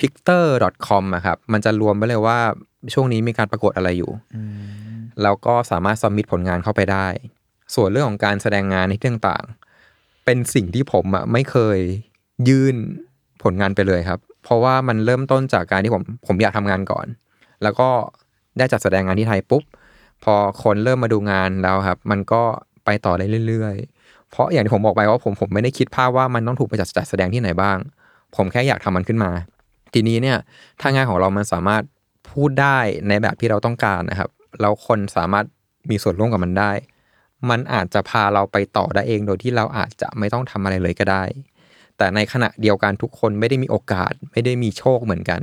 pictor com อะครับ มันจะรวมไปเลยว่าช่วงนี้มีการประกวดอะไรอยู่ แล้วก็สามารถสมิตผลงานเข้าไปได้ ส่วนเรื่องของการแสดงงานในที่ต่างๆ เป็นสิ่งที่ผมอะไม่เคยยื่นผลงานไปเลยครับ เพราะว่ามันเริ่มต้นจากการที่ผมผมอยากทำงานก่อน แล้วก็ได้จัดแสดงงานที่ไทยปุ๊บ พอคนเริ่มมาดูงานแล้วครับ มันก็ไปต่อได้เรื่อย ๆ เพราะอย่างที่ผมบอกไปว่าผมผมไม่ได้คิดภาพว่ามันต้องถูกไปจัดจัดแสดงที่ไหนบ้าง ผมแค่อยากทำมันขึ้นมา ทีนี้เนี่ยถ้างานของเรามันสามารถพูดได้ในแบบที่เราต้องการนะครับแล้วคนสามารถมีส่วนร่วมกับมันได้ มันอาจจะพาเราไปต่อได้เองโดยที่เราอาจจะไม่ต้องทำอะไรเลยก็ได้ แต่ในขณะเดียวกันทุกคนไม่ได้มีโอกาส ไม่ได้มีโชคเหมือนกัน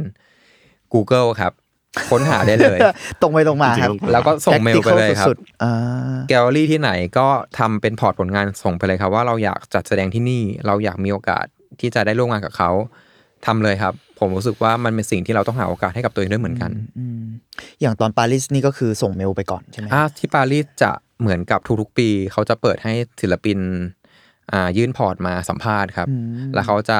Google ครับ ค้นหาได้เลย ตรงไปตรงมาครับ แล้วก็ส่งเมลไปเลยครับสุดๆอ่าแกลเลอรี่ที่ไหนก็ทำเป็นพอร์ตผลงานส่งไปเลยครับ ว่าเราอยากจัดแสดงที่นี่ เราอยากมีโอกาสที่จะได้ร่วมงานกับเขาทำเลยครับ ผมรู้สึกว่ามันเป็นสิ่งที่เราต้องหาโอกาสให้กับตัวเองด้วยเหมือนกันอืมอย่างตอนปารีสนี่ก็คือส่งเมลไปก่อนใช่ไหมอ่าที่ปารีสจะเหมือนกับทุกๆปี เขาจะเปิดให้ศิลปินอ่า ยื่นพอร์ตมาสัมภาษณ์ครับ แล้วเขาจะ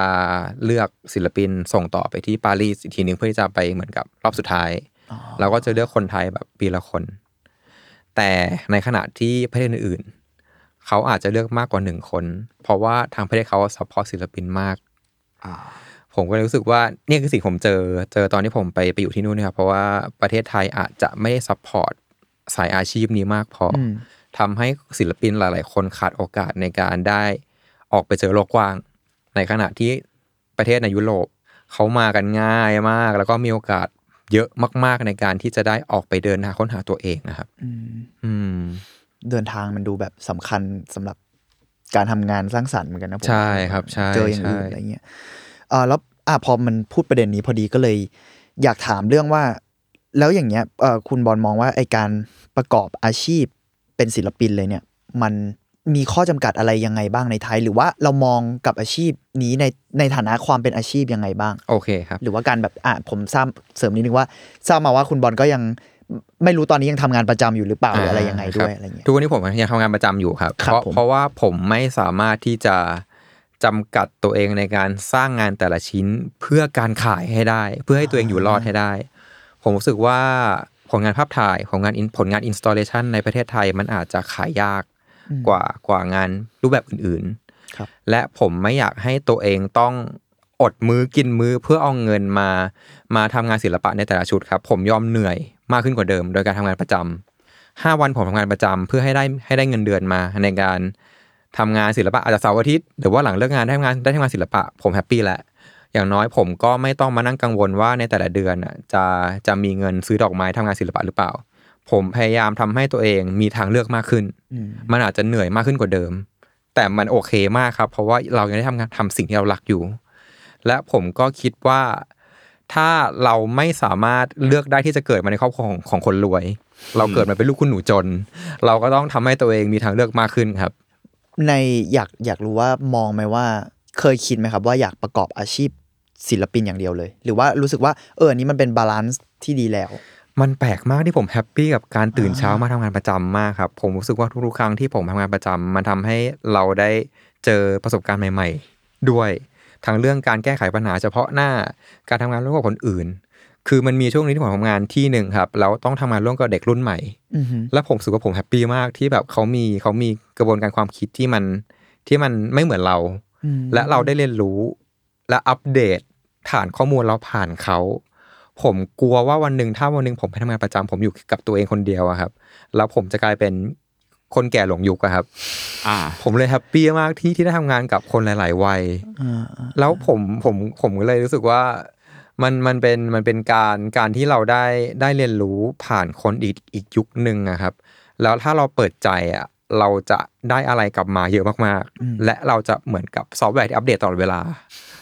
เลือกศิลปินส่งต่อไปที่ปารีสอีกทีหนึ่งเพื่อที่จะไปเหมือนกับรอบสุดท้าย เราก็จะเลือกคนไทยแบบปีละคน แต่ในขณะที่ประเทศอื่นๆเขาอาจจะเลือกมากกว่าหนึ่งคน เพราะว่าทางประเทศเขา support ศิลปินมากผมก็เลยรู้สึกว่าเนี่ยคือสิ่งผมเจอเจอตอนที่ผมไปไปอยู่ที่นู่นนะครับเพราะว่าประเทศไทยอาจจะไม่ได้ support สายอาชีพนี้มากพออ ทำให้ศิลปินหลาย ๆ คนขาดโอกาสในการได้ออกไปเจอโลกกว้าง ในขณะที่ประเทศในยุโรปเขามากันง่ายมาก แล้วก็มีโอกาสเยอะมาก ๆ ในการที่จะได้ออกไปเดินหาค้นหาตัวเองนะครับ อืมเดินทางมันดูแบบสำคัญสำหรับการทำงานสร้างสรรค์เหมือนกันนะผมใช่ครับใช่เจออย่างอื่นใช่อะไรเงี้ยเอ่าแล้วอะพอมันพูดประเด็นนี้พอดีก็เลย อยากถามเรื่องว่า แล้วอย่างเงี้ยเอ่อคุณบอลมองว่าไอการประกอบอาชีพ เป็นศิลปินเลยเนี่ย มันมีข้อจำกัดอะไรยังไงบ้างในไทย หรือว่าเรามองกับอาชีพนี้ในในฐานะความเป็นอาชีพยังไงบ้างโอเคครับ หรือว่าการแบบอะผมทราบเสริมนิดนึงว่าทราบมาว่าคุณบอลก็ยังไม่รู้ตอนนี้ยังทำงานประจำอยู่หรือเปล่าหรืออะไรยังไงด้วยครับอะไรเงี้ยทุกวันนี้ผมยังทำงานประจำอยู่ครับครับ เพราะผมเพราะว่าผมไม่สามารถที่จะจำกัดตัวเองในการสร้างงานแต่ละชิ้นเพื่อการขายให้ได้ เพื่อให้ตัวเองอยู่รอดให้ได้ ผมรู้สึกว่า ผลงานภาพถ่ายผลงาน in- ผลงานอินสต l เลชันในประเทศไทยมันอาจจะขายยากกว่ากว่างานรูปแบบอื่นๆครับและผมไม่อยากให้ตัวเองต้องอดมื้อกินมื้อเพื่อเอาเงินมา มาทำงานศิลปะในแต่ละชุดครับ ผมยอมเหนื่อยมากขึ้นกว่าเดิม โดยการทำงานประจำห้าวันผมทำงานประจำเพื่อให้ได้ให้ได้เงินเดือนมาในการทำงานศิลปะอาจจะเสาร์อาทิตย์หรือว่าหลังเลิกงานได้ทำงานได้ทำงานศิลปะ ผมแฮปปี้แหละ อย่างน้อยผมก็ไม่ต้องมานั่งกังวลว่าในแต่ละเดือนน่ะจะจะมีเงินซื้อดอกไม้ทำงานศิลปะหรือเปล่า ผมพยายามทำให้ตัวเองมีทางเลือกมากขึ้น มันอาจจะเหนื่อยมากขึ้นกว่าเดิม แต่มันโอเคมากครับ เพราะว่าเรายังได้ทำงานทำสิ่งที่เรารักอยู่ และผมก็คิดว่าถ้าเราไม่สามารถเลือกได้ที่จะเกิดมาในครอบครัวของของคนรวย เราเกิดมาเป็นลูกคุณหนูจน เราก็ต้องทำให้ตัวเองมีทางเลือกมากขึ้นครับ ในอยากอยากรู้ว่ามองไหมว่า เคยคิดไหมครับ ว่าอยากประกอบอาชีพ ศิลปินอย่างเดียวเลย หรือว่ารู้สึกว่าเอออันนี้มันเป็น balance ที่ดีแล้ว มันแปลกมากที่ผม happy กับการตื่นเช้ามาทำงานประจำมากครับ ผมรู้สึกว่าทุกๆครั้งที่ผมทำงานประจำมันทำให้เราได้เจอประสบการณ์ใหม่ ๆ ด้วยทั้งเรื่องการแก้ไขปัญหาเฉพาะหน้า การทำงานร่วมกับคนอื่น คือมันมีช่วงนี้ที่ผมทำงานที่หนึ่งครับแล้วต้องทำงานร่วมกับเด็กรุ่นใหม่อือฮึแล้วผมรู้สึกว่าผมแฮปปี้มากที่แบบเขามีเขามีกระบวนการความคิดที่มันที่มันไม่เหมือนเรา และเราได้เรียนรู้และอัปเดต ฐานข้อมูลเราผ่านเขาผมกลัวว่าวันหนึ่งถ้าวันหนึ่งผมไปทำงานประจำผมอยู่กับตัวเองคนเดียวอะครับ แล้วผมจะกลายเป็นคนแก่หลงยุคอะครับ อ่า ผมเลย happy มากที่ที่ได้ทำงานกับคนหลาย ๆ วัยแล้วผมผมผมก็เลยรู้สึกว่า มันมันเป็นมันเป็นการการที่เราได้ได้เรียนรู้ผ่านคนอีกอีกยุคหนึ่งอะครับ แล้วถ้าเราเปิดใจอะเราจะได้อะไรกลับมาเยอะมาก ๆ และเราจะเหมือนกับซอฟต์แวร์ที่อัปเดตตลอดเวลา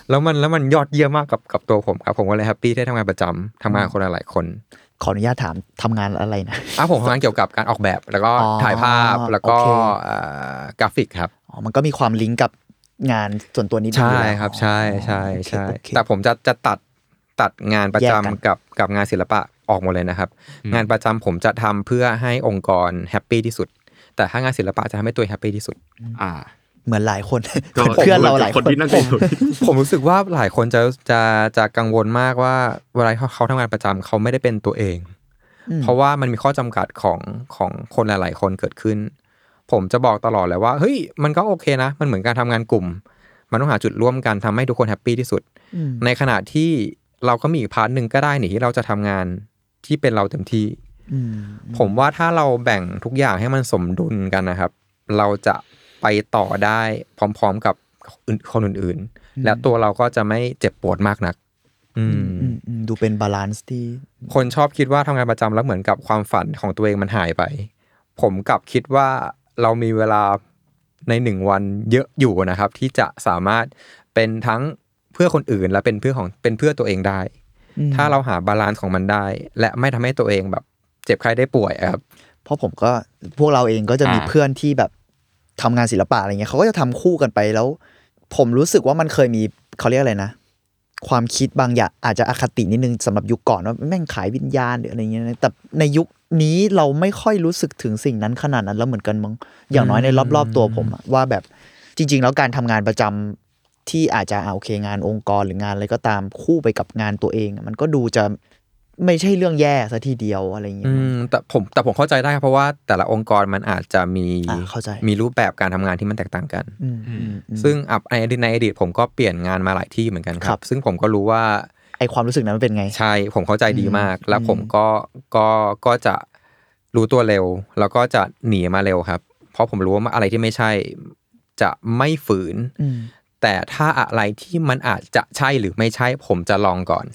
แล้วมันแล้วมันยอดเยี่ยมมากกับกับตัวผมครับผมก็เลย happy ที่ได้ทำงานประจำทำงานกับคนหลายๆคนขออนุญาตถามทำงานอะไรนะ อะผมทำงานเกี่ยวกับการออกแบบแล้วก็อ๋อถ่ายภาพแล้วก็โอเค เอ่อกราฟิกครับ อ๋อมันก็มีความลิงก์กับงานส่วนตัวนี้ใช่อยู่แล้วครับ ใช่ใช่ใช่โอเคแต่ ผมจะจะตัดตัดงานประจำแยกกัน กับกับงานศิลปะออกหมดเลยนะครับ งานประจำผมจะทำเพื่อให้องค์กร happy ที่สุด แต่ถ้างานศิลปะจะทำให้ตัว happy ที่สุด อ่า เหมือนหลายคนก็เพื่อนเราหลายคคนนที่นั่งอยู่ผมรู้สึกว่าหลายคนจะจะจะกังวลมากว่าเวลาเขาเขาทำงานประจำเขาไม่ได้เป็นตัวเอง เพราะว่ามันมีข้อจำกัดของของคนหลาย ๆ คนเกิดขึ้น ผมจะบอกตลอดเลยว่าเฮ้ยมันก็โอเคนะ มันเหมือนการทำงานกลุ่ม มันต้องหาจุดร่วมกันทำให้ทุกคน happy ที่สุดอืมในขณะที่เราก็มีอีก part หนึ่งก็ได้นี่ที่เราจะทำงานที่เป็นเราเต็มที่อืมผมว่าถ้าเราแบ่งทุกอย่างให้มันสมดุลกันนะครับ เราจะ ไปต่อได้พร้อมๆกับอื่นคนอื่นๆ และตัวเราก็จะไม่เจ็บปวดมากนักอืมอืมอืมดูเป็น balance ที่ คนชอบคิดว่าทำงานประจำแล้วเหมือนกับความฝันของตัวเองมันหายไป ผมกลับคิดว่าเรามีเวลาในหนึ่งวันเยอะอยู่นะครับ ที่จะสามารถเป็นทั้งเพื่อคนอื่น และเป็นเพื่อของเป็นเพื่อตัวเองได้อืมถ้าเราหา balance ของมันได้ และไม่ทำให้ตัวเองแบบ เจ็บไข้ได้ป่วยอะครับ เพราะผมก็พวกเราเองก็จะมีอ่าเพื่อนที่แบบ ทำงานศิลปะอะไรเงี้ยเขาก็จะทำคู่กันไปแล้ว ผมรู้สึกว่ามันเคยมีเขาเรียกอะไรนะ ความคิดบางอย่างอาจจะอคตินิดนึงสำหรับยุคก่อนว่าแม่งขายวิญญาณหรืออะไรเงี้ยนะแต่ในยุคนี้เราไม่ค่อยรู้สึกถึงสิ่งนั้นขนาดนั้นแล้วเหมือนกันมั้งอย่างน้อยในรอบๆตัวผมอะว่าแบบจริง ๆ แล้วการทำงานประจำที่อาจจะเอาโอเคงานองค์กรหรืองานอะไรก็ตามคู่ไปกับงานตัวเองอะมันก็ดูจะ ไม่ใช่เรื่องแย่ซะทีเดียวอะไรเงี้อืยมแต่ผมแต่ผมเข้าใจได้ครับเพราะว่าแต่ละองค์กรมันอาจจะมีอ่าเข้าใจมีรูปแบบการทำงานที่มันแตกต่างกันอืมอืมอืมซึ่งอับในอดีตในอดีตผมก็เปลี่ยนงานมาหลายที่เหมือนกันคครัรับบซึ่งผมก็รู้ว่าไอความรู้สึกนั้นมันเป็นไง ใช่ ผมเข้าใจดีมากอืมแล้วผมอืมก็ก็ก็จะรู้ตัวเร็ว แล้วก็จะหนีมาเร็วครับ เพราะผมรู้ว่าอะไรที่ไม่ใช่จะไม่ฝืนอืมแต่ถ้าอะไรที่มันอาจจะใช่หรือไม่ใช่ ผมจะลองก่อน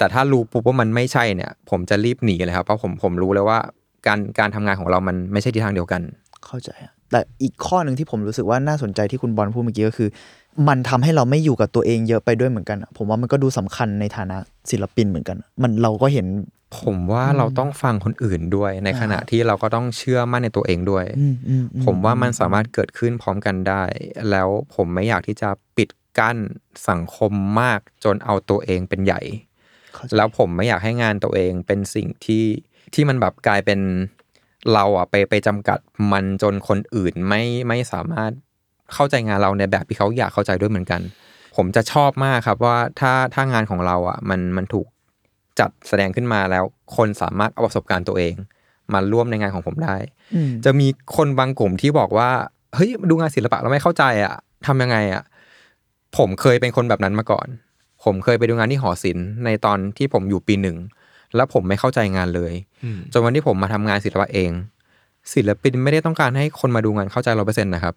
แต่ถ้ารู้ปุ๊บว่ามันไม่ใช่เนี่ย ผมจะรีบหนีเลยครับเพราะผมผมรู้แล้วว่า การการทำงานของเรามันไม่ใช่ทิศทางเดียวกัน เข้าใจอะแต่อีกข้อหนึ่งที่ผมรู้สึกว่าน่าสนใจที่คุณบอลพูดเมื่อกี้ก็คือ มันทำให้เราไม่อยู่กับตัวเองเยอะไปด้วยเหมือนกันอะผมว่ามันก็ดูสำคัญในฐานะศิลปินเหมือนกัน มันเราก็เห็น ผมว่าเราต้องฟังคนอื่นด้วย ในขณะที่เราก็ต้องเชื่อมั่นในตัวเองด้วยอืมอืมอืผมว่ามันสามารถเกิดขึ้นพร้อมกันได้ แล้วผมไม่อยากที่จะปิดกั้นสังคมมากจนเอาตัวเองเป็นใหญ่เข้าใจ แล้วผมไม่อยากให้งานตัวเองเป็นสิ่งที่ที่มันแบบกลายเป็นเราอะไปไปจำกัดมันจนคนอื่นไม่ไม่สามารถเข้าใจงานเราในแบบที่เขาอยากเข้าใจด้วยเหมือนกัน ผมจะชอบมากครับว่าถ้าถ้างานของเราอะมันมันถูกจัดแสดงขึ้นมาแล้ว คนสามารถเอาประสบการณ์ตัวเอง มาร่วมในงานของผมได้อืมจะมีคนบางกลุ่มที่บอกว่าเฮ้ยดูงานศิลปะเราไม่เข้าใจอะทำยังไงอะ ผมเคยเป็นคนแบบนั้นมาก่อน ผมเคยไปดูงานที่หอศิลป์ในตอนที่ผมอยู่ปีหนึ่ง แล้วผมไม่เข้าใจงานเลยอืมจนวันที่ผมมาทำงานศิลปะเอง ศิลปินไม่ได้ต้องการให้คนมาดูงานเข้าใจร้อเปอร์เซ็นต์นะครับ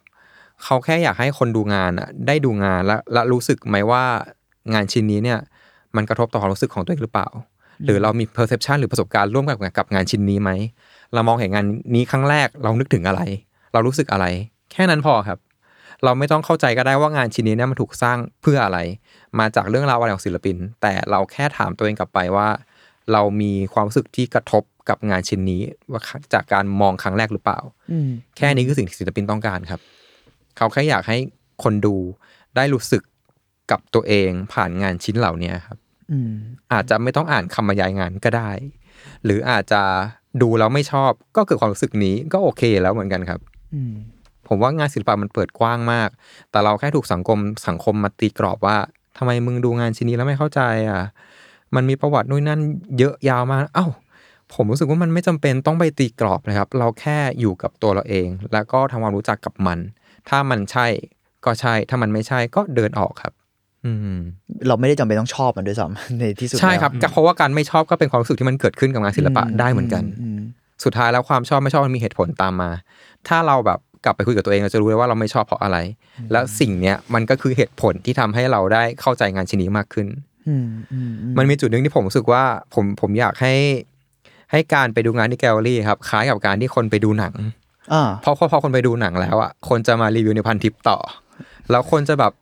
เขาแค่อยากให้คนดูงานอะได้ดูงานและและรู้สึกไหมว่างานชิ้นนี้เนี่ย มันกระทบต่อความรู้สึกของตัวเองหรือเปล่า หรือเรามี perception หรือประสบการณ์ร่วมกับกับงานชิ้นนี้ไหมเรามองเห็นงานนี้ครั้งแรกเรานึกถึงอะไร เรารู้สึกอะไร แค่นั้นพอครับ เราไม่ต้องเข้าใจก็ได้ว่างานชิ้นนี้เนี่ยมันถูกสร้างเพื่ออะไร มาจากเรื่องราวอะไรของศิลปิน แต่เราแค่ถามตัวเองกลับไปว่า เรามีความรู้สึกที่กระทบกับงานชิ้นนี้ว่าจากการมองครั้งแรกหรือเปล่าอืมแค่นี้คือสิ่งที่ศิลปินต้องการครับ เขาแค่อยากให้คนดูได้รู้สึกกับตัวเองผ่านงานชิ้นเหล่านี้ครับอืมอาจจะไม่ต้องอ่านคำบรรยายงานก็ได้ หรืออาจจะดูแล้วไม่ชอบก็เกิดความรู้สึกนี้ก็โอเคแล้วเหมือนกันครับ อืม ผมว่างานศิลปะมันเปิดกว้างมาก แต่เราแค่ถูกสังคมสังคมมาตีกรอบว่าทำไมมึงดูงานชิ้นนี้แล้วไม่เข้าใจอะ มันมีประวัตินู่นนั่นเยอะยาวมาก เอ้า ผมรู้สึกว่ามันไม่จำเป็นต้องไปตีกรอบนะครับ เราแค่อยู่กับตัวเราเอง แล้วก็ทำความรู้จักกับมัน ถ้ามันใช่ก็ใช่ ถ้ามันไม่ใช่ก็เดินออกครับอืมเราไม่ได้จำเป็นต้องชอบมันด้วยซ้ำในที่สุดใช่ครับแล้วเพราะว่าการไม่ชอบก็เป็นความรู้สึกที่มันเกิดขึ้นกับงานศิลปะได้เหมือนกันอืมสุดท้ายแล้วความชอบไม่ชอบมันมีเหตุผลตามมา ถ้าเราแบบ กลับไปคุยกับตัวเองเราจะรู้เลยว่าเราไม่ชอบเพราะอะไร แล้วสิ่งเนี้ยมันก็คือเหตุผลที่ทำให้เราได้เข้าใจงานชิ้นนี้มากขึ้นอืมอืมอืมมันมีจุดหนึ่งที่ผมรู้สึกว่าผมผมอยากให้ให้การไปดูงานที่แกลเลอรี่ครับคล้ายกับการที่คนไปดูหนังอ่าเพราะพอพอคนไปดูหนังแล้วอะคนจะมารีวิวในพันทิปต่อ แล้วคนจะแบบ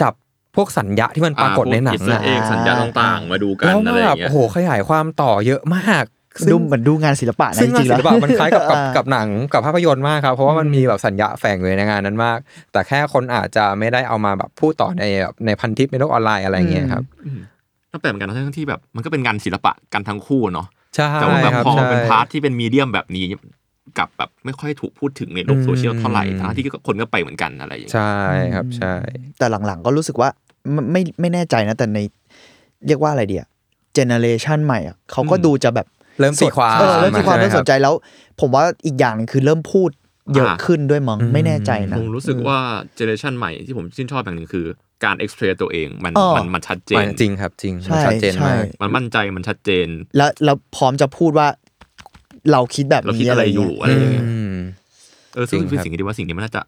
จับพวกสัญญาที่มันปรากฏในหนังอ่าพวกอะ Easter egg สัญญาต่างๆ มาดูกันแล้วอะไรอแบย่าบงเงี้ยโอ้โหขยายความต่อเยอะมากซึ่ ดูงเหมือนดูงานศิลปะนะซึ่งจงานริงๆศิแล้วลปะมันคล้ายกับกับอ่ากับหนังกับภาพยนตร์มากครับเพราะว่ามันมีแบบสัญญาแฝงอยู่ในงานนั้นมาก แต่แค่คนอาจจะไม่ได้เอามาแบบพูดต่อในแบบในพันทิปในโลกออนไลน์อะไรอย่างเงี้ยครับก็แปลกเหมือนกันนะทั้งที่แบบมันก็เป็นงานศิลปะกันทั้งคู่เนาะใช่แต่ว่าแบบครับพอมันใช่เป็นพาร์ทที่เป็นมีเดียมแบบนี้กลับแบบไม่ค่อยถูกพูดถึงในโลกโซเชียลเท่าไหร่อืมทั้งที่คนก็ไปเหมือนกันอะไรอย่างเงี้ยใช่ครับใช่ แต่หลังๆก็รู้สึกว่าไม่ไม่ไม่แน่ใจนะแต่ในเรียกว่าอะไรเดีย generation ใหม่อะเขาก็อืมดูจะแบบ เริ่มตีความเออเริ่มตีความใช่ไหเริ่มสนใจแล้ว ผมว่าอีกอย่างหนึ่งคือเริ่มพูดเยอะอ่าขึ้นด้วยมั้งอืมไม่แน่ใจนะผมรู้สึกว่า generation ใหม่ที่ผมชื่นชอบอย่างหนึ่งคือการ express ตัวเองมันอ๋อมันมันชัดเจนมันจริงครับจริงใช่มันชัดเจนมากใช่มันมั่นใจมันชัดเจน แล้วแล้วพร้อมจะพูดว่าเราคิดแบบเราคิดนี้อะอะไรไรอยู่เงี้ยอะไรอย่างเงี้ยอืมเออซึ่งจริงเป็นครับสิ่งที่ว่าสิ่งนี้มันน่าจะ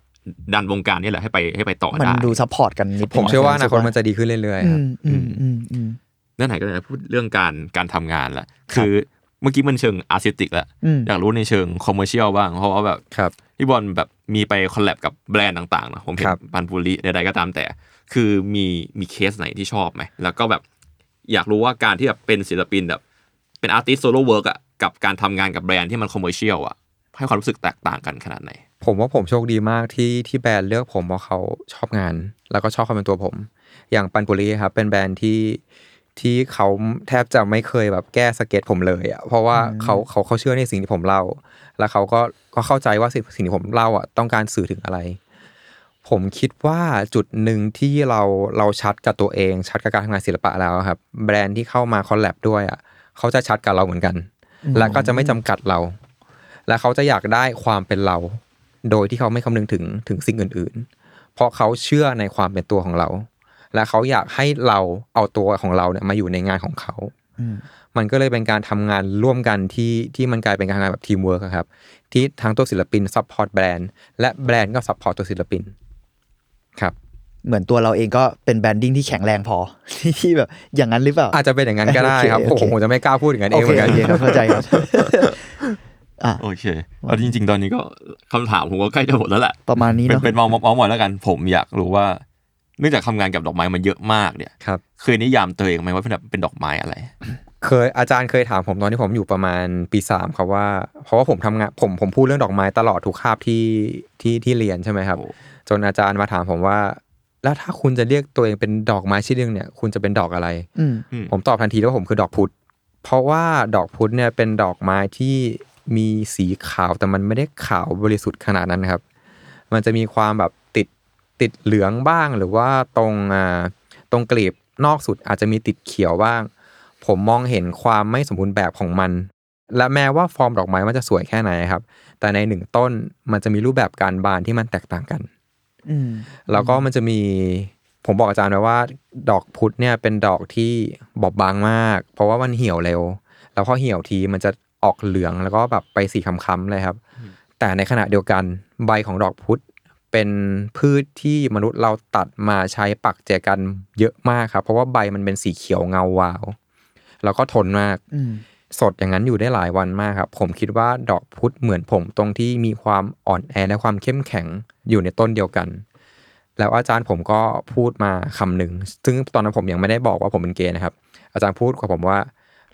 ดันวงการนี่แหละให้ไปให้ไปต่อมันได้ดู supportกันนิดนึงผมเชื่อว่าอนาคตรู้สึกมันจะดีขึ้นเรื่อยๆอืครับมอืมอืมอืมเรื่องไหนก็ได้พูดเรื่องการการทำงานละคือ เมื่อกี้มันเชิง artistic แล้วอืมอยากรู้ในเชิง commercial บ้าง เพราะว่าแบบครับพี่บอลแบบมีไป collab กับแบรนด์ต่างๆนะผมเห็นครับปันปุริใดๆก็ตามแต่ คือมีมีเคสไหนที่ชอบไหมแล้วก็แบบอยากรู้ว่าการที่แบบเป็นศิลปินแบบ เป็น artist solo work อะกับการทำงานกับแบรนด์ที่มัน commercial อะให้ความรู้สึกแตกต่างกันขนาดไหน ผมว่าผมโชคดีมากที่ที่แบรนด์เลือกผมเพราะเขาชอบงาน แล้วก็ชอบความเป็นตัวผม อย่างปันปุริครับเป็นแบรนด์ที่ ที่เขาแทบจะไม่เคยแบบแก้สเก็ตผมเลยอะเพราะว่าเขาเขาเขาเชื่อในสิ่งที่ผมเล่า แล้วเขาก็ก็เข้าใจว่าสิ่งสิ่งที่ผมเล่าอะต้องการสื่อถึงอะไร ผมคิดว่าจุดหนึ่งที่เราเราชัดกับตัวเอง ชัดกับการทำงานศิลปะแล้วครับ แบรนด์ที่เข้ามา collab ด้วยอะเขาจะชัดกับเราเหมือนกัน และก็จะไม่จำกัดเรา และเขาจะอยากได้ความเป็นเรา โดยที่เขาไม่คำนึงถึงถึงสิ่งอื่น ๆ เพราะเขาเชื่อในความเป็นตัวของเรา และเขาอยากให้เราเอาตัวของเราเนี่ยมาอยู่ในงานของเขาอืมมันก็เลยเป็นการทำงานร่วมกันที่ที่มันกลายเป็นการทำงานแบบทีมเวิร์กครับ ที่ทั้งตัวศิลปิน support แบรนด์และแบรนด์ก็ support ตัวศิลปินครับเหมือนตัวเราเองก็เป็น branding ที่แข็งแรงพอ ที่แบบอย่างนั้นหรือเปล่า อาจจะเป็นอย่างนั้นก็ได้ครับโอเคผมผมจะไม่กล้าพูดอย่างนั้นเองเหมือนกันโอเคโอเคครับเข้าใจครับอะโอเคเอาจริง ๆ ตอนนี้ก็คำถามผมก็ใกล้จะหมดแล้วแหละประมาณนี้เป็นเนาะเป็นมองมองมองแล้วกัน ผมอยากรู้ว่า เนื่องจากทำงานกับดอกไม้มาเยอะมากเนี่ยครับเคยนิยามตัวเองไหมว่าเป็นแบบเป็นดอกไม้อะไร เคยอาจารย์เคยถามผมตอนที่ผมอยู่ประมาณปีสามครับว่า เพราะว่าผมทำงานผมผมพูดเรื่องดอกไม้ตลอดทุกคาบที่ที่ที่เรียนใช่ไหมครับโอ้จนอาจารย์มาถามผมว่า แล้วถ้าคุณจะเรียกตัวเองเป็นดอกไม้ชนิดนึงเนี่ย คุณจะเป็นดอกอะไรอืมผมตอบทันทีว่าผมคือดอกพุธเพราะว่าดอกพุธเนี่ยเป็นดอกไม้ที่มีสีขาวแต่มันไม่ได้ขาวบริสุทธิ์ขนาดนั้นครับ มันจะมีความแบบ ติดติดเหลืองบ้าง หรือว่าตรงอ่าตรงกลีบนอกสุดอาจจะมีติดเขียวบ้าง ผมมองเห็นความไม่สมบูรณ์แบบของมัน และแม้ว่าฟอร์มดอกไม้มันจะสวยแค่ไหนครับ แต่ในหนึ่งต้นมันจะมีรูปแบบการบานที่มันแตกต่างกันอืมแล้วก็มันจะมีผมบอกอาจารย์ไว้ว่า ดอกพุธเนี่ยเป็นดอกที่บอบบางมาก เพราะว่ามันเหี่ยวเร็ว แล้วพอเหี่ยวทีมันจะออกเหลืองแล้วก็แบบไปสีค้ำๆเลยครับ แต่ในขณะเดียวกันใบของดอกพุธ เป็นพืชที่มนุษย์เราตัดมาใช้ปักแจกันเยอะมากครับ เพราะว่าใบมันเป็นสีเขียวเงาวาว แล้วก็ทนมากอืมสดอย่างนั้นอยู่ได้หลายวันมากครับ ผมคิดว่าดอกพุธเหมือนผมตรงที่มีความอ่อนแอและความเข้มแข็งอยู่ในต้นเดียวกัน แล้วอาจารย์ผมก็พูดมาคำหนึ่งซึ่งตอนนั้นผมยังไม่ได้บอกว่าผมเป็นเกย์นะครับ อาจารย์พูดกับผมว่า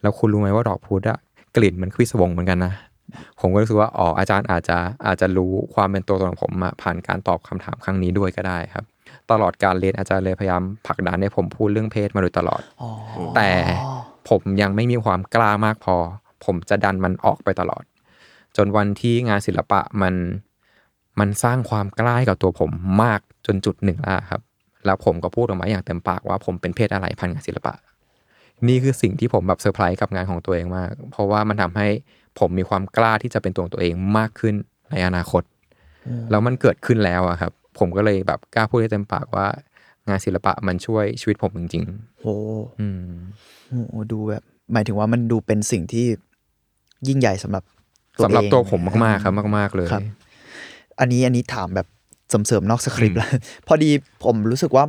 แล้วคุณรู้ไหมว่าดอกพุธอะกลิ่นมันคือสวงเหมือนกันนะ ผมก็รู้สึกว่าอ๋ออาจารย์อาจจะอาจจะรู้ความเป็นตัวตนของผมผ่านการตอบคำถามครั้งนี้ด้วยก็ได้ครับ ตลอดการเรียนอาจารย์เลยพยายามผลักดันให้ผมพูดเรื่องเพศมาโดยตลอดอแต่ผมยังไม่มีความกล้ามากพอ ผมจะดันมันออกไปตลอด จนวันที่งานศิลปะมันมันสร้างความกล้าให้กับตัวผมมากจนจุดหนึ่งแล้วครับ แล้วผมก็พูดออกมาอย่างเต็มปากว่าผมเป็นเพศอะไรพันงานศิลปะ นี่คือสิ่งที่ผมแบบเซอร์ไพรส์กับงานของตัวเองมาก เพราะว่ามันทำให้ ผมมีความกล้าที่จะเป็นตัวของตัวเองมากขึ้นในอนาคต แล้วมันเกิดขึ้นแล้วอะครับ ผมก็เลยแบบกล้าพูดได้เต็มปากว่า งานศิลปะมันช่วยชีวิตผมจริงโอ้ๆอืมโหดูแบบ หมายถึงว่ามันดูเป็นสิ่งที่ยิ่งใหญ่สำหรับสำหรับเองตัวผมมากๆครับมาก ๆเลยครับ อันนี้อันนี้ถามแบบ เสริมๆนอกสคริปต์แล้วพอดีผมรู้สึกว่า